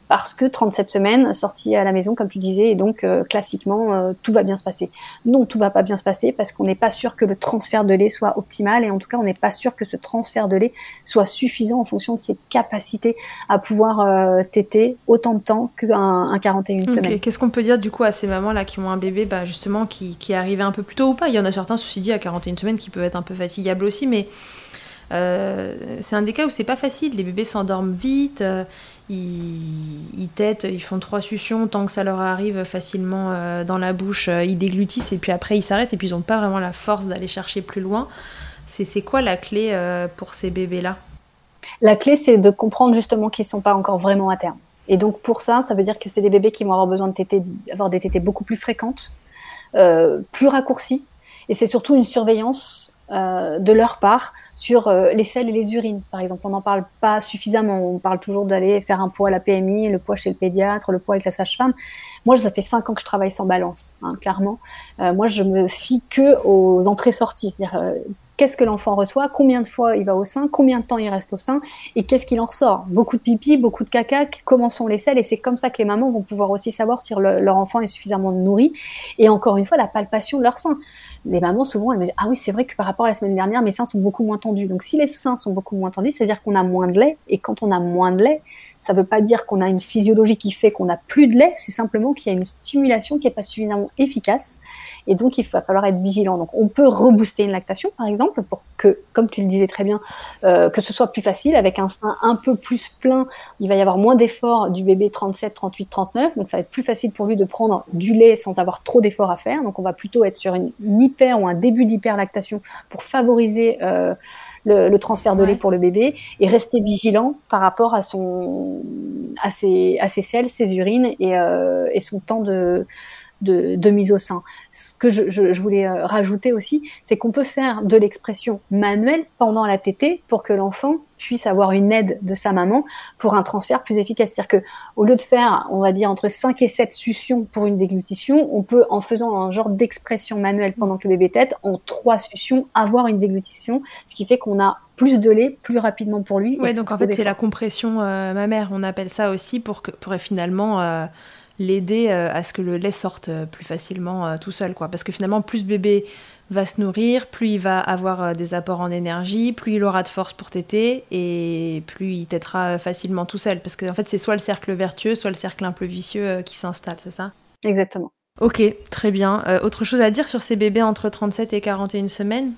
parce que 37 semaines sorties à la maison, comme tu disais, et donc euh, classiquement, euh, tout va bien se passer. Non, tout va pas bien se passer parce qu'on n'est pas sûr que le transfert de lait soit optimal et en tout cas, on n'est pas sûr que ce transfert de lait soit suffisant en fonction de ses capacités à pouvoir euh, téter autant de temps qu'un un 41 okay. semaines. Qu'est-ce qu'on peut dire du coup à ces mamans-là qui ont un bébé bah, justement qui, qui est arrivé un peu plus tôt ou pas? Il y en a certains, ceci dit, à 41 semaines qui peuvent être un peu fatigables aussi, mais euh, c'est un des cas où c'est pas facile. Les bébés s'endorment vite, euh, ils, ils têtent, ils font trois suctions tant que ça leur arrive facilement euh, dans la bouche, euh, ils déglutissent et puis après ils s'arrêtent et puis ils n'ont pas vraiment la force d'aller chercher plus loin. C'est quoi la clé euh, pour ces bébés-là? La clé, c'est de comprendre justement qu'ils ne sont pas encore vraiment à terme. Et donc pour ça, ça veut dire que c'est des bébés qui vont avoir besoin de téter, avoir des tétés beaucoup plus fréquentes, plus raccourcies. Et c'est surtout une surveillance euh, de leur part sur euh, les selles et les urines. Par exemple, on n'en parle pas suffisamment. On parle toujours d'aller faire un poids à la PMI, le poids chez le pédiatre, le poids avec la sage-femme. Moi, ça fait cinq ans que je travaille sans balance, hein, clairement. Euh, moi, je me fie que aux entrées-sorties, c'est-à-dire qu'est-ce que l'enfant reçoit, combien de fois il va au sein, combien de temps il reste au sein et qu'est-ce qu'il en ressort. Beaucoup de pipi, beaucoup de caca, comment sont les selles et c'est comme ça que les mamans vont pouvoir aussi savoir si le, leur enfant est suffisamment nourri et encore une fois la palpation de leur sein. Les mamans souvent elles me disent ah oui c'est vrai que par rapport à la semaine dernière mes seins sont beaucoup moins tendus. Donc si les seins sont beaucoup moins tendus, c'est-à-dire qu'on a moins de lait et quand on a moins de lait, ça ne veut pas dire qu'on a une physiologie qui fait qu'on n'a plus de lait, c'est simplement qu'il y a une stimulation qui n'est pas suffisamment efficace. Et donc, il va falloir être vigilant. Donc, on peut rebooster une lactation, par exemple, pour que, comme tu le disais très bien, euh, que ce soit plus facile, avec un sein un peu plus plein, il va y avoir moins d'efforts du bébé 37, 38, 39. Donc, ça va être plus facile pour lui de prendre du lait sans avoir trop d'efforts à faire. Donc, on va plutôt être sur une, hyper ou un début d'hyperlactation pour favoriser euh, le, le, transfert de lait pour le bébé et rester vigilant par rapport à son à ses, à ses selles, ses urines et, euh, et son temps de de, mise au sein. Ce que je, voulais euh, rajouter aussi, c'est qu'on peut faire de l'expression manuelle pendant la tétée pour que l'enfant puisse avoir une aide de sa maman pour un transfert plus efficace. C'est-à-dire que au lieu de faire, on va dire, entre 5 et 7 suctions pour une déglutition, on peut, en faisant un genre d'expression manuelle pendant que le bébé tète, en 3 suctions, avoir une déglutition, ce qui fait qu'on a plus de lait plus rapidement pour lui. Ouais, donc en fait, c'est la compression euh, mammaire, on appelle ça aussi pour, que, pour finalement... Euh, l'aider euh, à ce que le lait sorte euh, plus facilement euh, tout seul. Quoi. Parce que finalement, plus bébé va se nourrir, plus il va avoir des apports en énergie, plus il aura de force pour téter et plus il tétera facilement tout seul. Parce qu'en fait, c'est soit le cercle vertueux, soit le cercle un peu vicieux qui s'installe, c'est ça? Exactement. Ok, très bien. autre chose à dire sur ces bébés entre 37 et 41 semaines?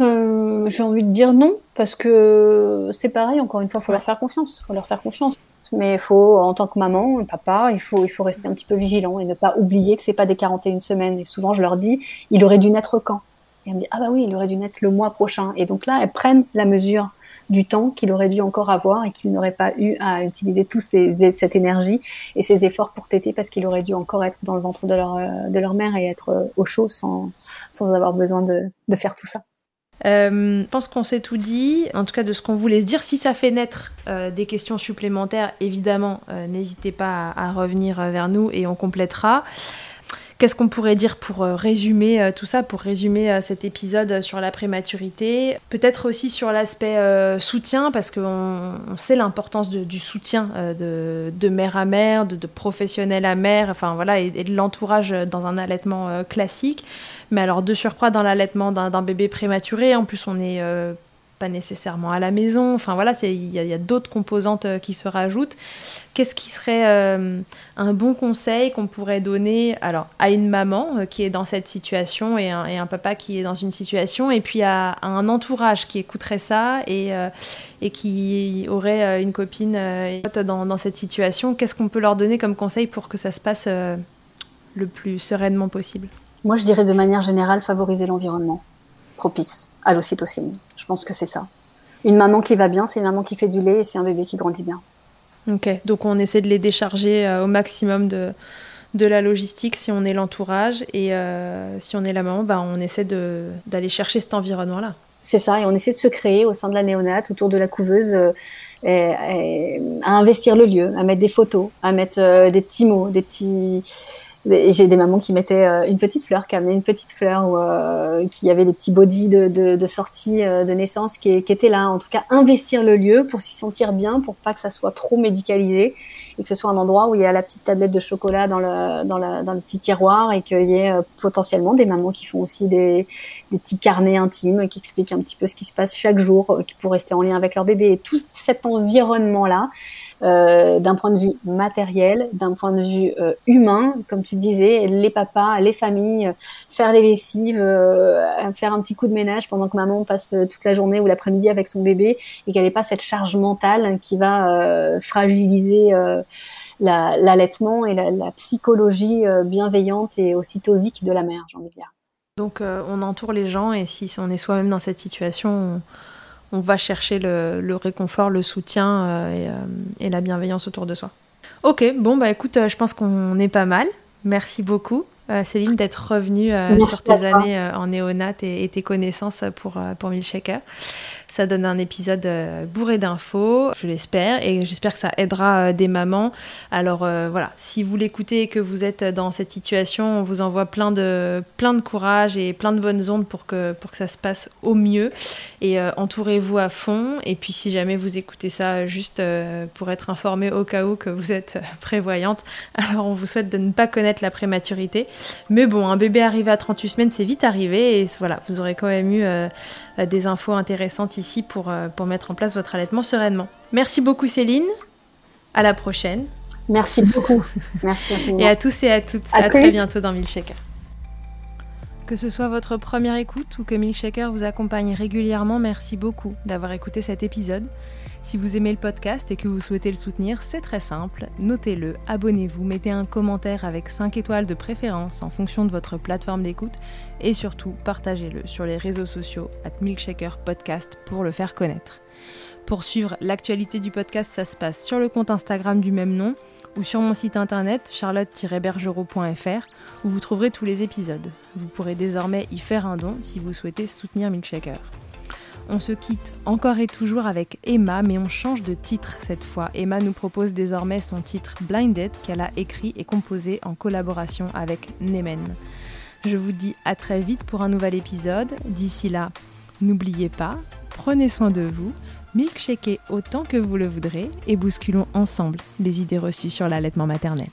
J'ai envie de dire non, parce que c'est pareil, encore une fois, il faut leur faire confiance. faut leur faire confiance. Mais il faut, en tant que maman, papa, il faut, il faut rester un petit peu vigilant et ne pas oublier que c'est pas des 41 semaines. Et souvent, je leur dis, il aurait dû naître quand? Et elles me disent, ah bah oui, il aurait dû naître le mois prochain. Et donc là, elles prennent la mesure du temps qu'il aurait dû encore avoir et qu'il n'aurait pas eu à utiliser toute cette énergie et ces efforts pour téter parce qu'il aurait dû encore être dans le ventre de leur, de leur mère et être au chaud sans, sans avoir besoin de, de faire tout ça. Euh, je pense qu'on s'est tout dit, en tout cas de ce qu'on voulait se dire. Si ça fait naître euh, des questions supplémentaires, évidemment, euh, n'hésitez pas à, revenir vers nous et on complétera. Qu'est-ce qu'on pourrait dire pour résumer tout ça, pour résumer cet épisode sur la prématurité? Peut-être aussi sur l'aspect soutien, parce qu'on sait l'importance du soutien de, mère à mère, de, professionnel à mère, enfin voilà, et de l'entourage dans un allaitement classique. Mais alors, de surcroît, dans l'allaitement d'un bébé prématuré, en plus, on n'est euh, pas nécessairement à la maison. Enfin, voilà, il y a, d'autres composantes euh, qui se rajoutent. Qu'est-ce qui serait euh, un bon conseil qu'on pourrait donner alors, à une maman qui est dans cette situation et un, papa qui est dans une situation, et puis à, un entourage qui écouterait ça et, qui aurait une copine dans cette situation? Qu'est-ce qu'on peut leur donner comme conseil pour que ça se passe le plus sereinement possible? Moi, je dirais de manière générale favoriser l'environnement propice à l'ocytocine. Je pense que c'est ça. Une maman qui va bien, c'est une maman qui fait du lait et c'est un bébé qui grandit bien. Ok, donc on essaie de les décharger euh, au maximum de, de la logistique si on est l'entourage et euh, si on est la maman, bah, on essaie d'aller chercher cet environnement-là. C'est ça, et on essaie de se créer au sein de la néonate, autour de la couveuse, euh, à investir le lieu, à mettre des photos, à mettre des petits mots, des petits, et j'ai des mamans qui mettaient euh, une petite fleur, qui amenaient une petite fleur, ou euh, qui avait des petits bodys de, de, de sortie euh, de naissance qui, qui étaient là. En tout cas, investir le lieu pour s'y sentir bien, pour pas que ça soit trop médicalisé et que ce soit un endroit où il y a la petite tablette de chocolat dans le, dans, la, dans le petit tiroir et qu'il y ait potentiellement des mamans qui font aussi des, des, petits carnets intimes qui expliquent un petit peu ce qui se passe chaque jour pour rester en lien avec leur bébé. Et tout cet environnement-là, euh, d'un point de vue matériel, d'un point de vue euh, humain, comme tu disais, les papas, les familles, faire les lessives, euh, faire un petit coup de ménage pendant que maman passe toute la journée ou l'après-midi avec son bébé et qu'elle n'ait pas cette charge mentale qui va fragiliser l'allaitement et la, la psychologie bienveillante et ocytosique de la mère, j'ai envie de dire. Donc on entoure les gens et si on est soi-même dans cette situation, on va chercher le, réconfort, le soutien euh, euh, et, la bienveillance autour de soi. Ok, bon bah écoute, euh, je pense qu'on est pas mal. Merci beaucoup. Céline, d'être revenue sur tes années en néonat et, tes connaissances pour, pour Milkshaker. Ça donne un épisode euh, bourré d'infos, je l'espère, et j'espère que ça aidera euh, des mamans. Alors euh, voilà, si vous l'écoutez et que vous êtes dans cette situation, on vous envoie plein de, plein de courage et plein de bonnes ondes pour que, pour que ça se passe au mieux. Et entourez-vous à fond. Et puis si jamais vous écoutez ça juste pour être informé au cas où que vous êtes prévoyante, alors on vous souhaite de ne pas connaître la prématurité. Mais bon, un bébé arrivé à 38 semaines, c'est vite arrivé. Et voilà, vous aurez quand même eu des infos intéressantes ici pour, euh, pour mettre en place votre allaitement sereinement. Merci beaucoup Céline. À la prochaine. Merci beaucoup. Merci Et à tous et à toutes. À, très bientôt dans Milkshaker. Que ce soit votre première écoute ou que Milkshaker vous accompagne régulièrement, merci beaucoup d'avoir écouté cet épisode. Si vous aimez le podcast et que vous souhaitez le soutenir, c'est très simple. Notez-le, abonnez-vous, mettez un commentaire avec 5 étoiles de préférence en fonction de votre plateforme d'écoute et surtout partagez-le sur les réseaux sociaux at Milkshaker Podcast pour le faire connaître. Pour suivre l'actualité du podcast, ça se passe sur le compte Instagram du même nom ou sur mon site internet charlotte-bergerot.fr où vous trouverez tous les épisodes. Vous pourrez désormais y faire un don si vous souhaitez soutenir Milkshaker. On se quitte encore et toujours avec Emma, mais on change de titre cette fois. Emma nous propose désormais son titre Blinded qu'elle a écrit et composé en collaboration avec Nemen. Je vous dis à très vite pour un nouvel épisode. D'ici là, n'oubliez pas, prenez soin de vous, milkshakez autant que vous le voudrez et bousculons ensemble les idées reçues sur l'allaitement maternel.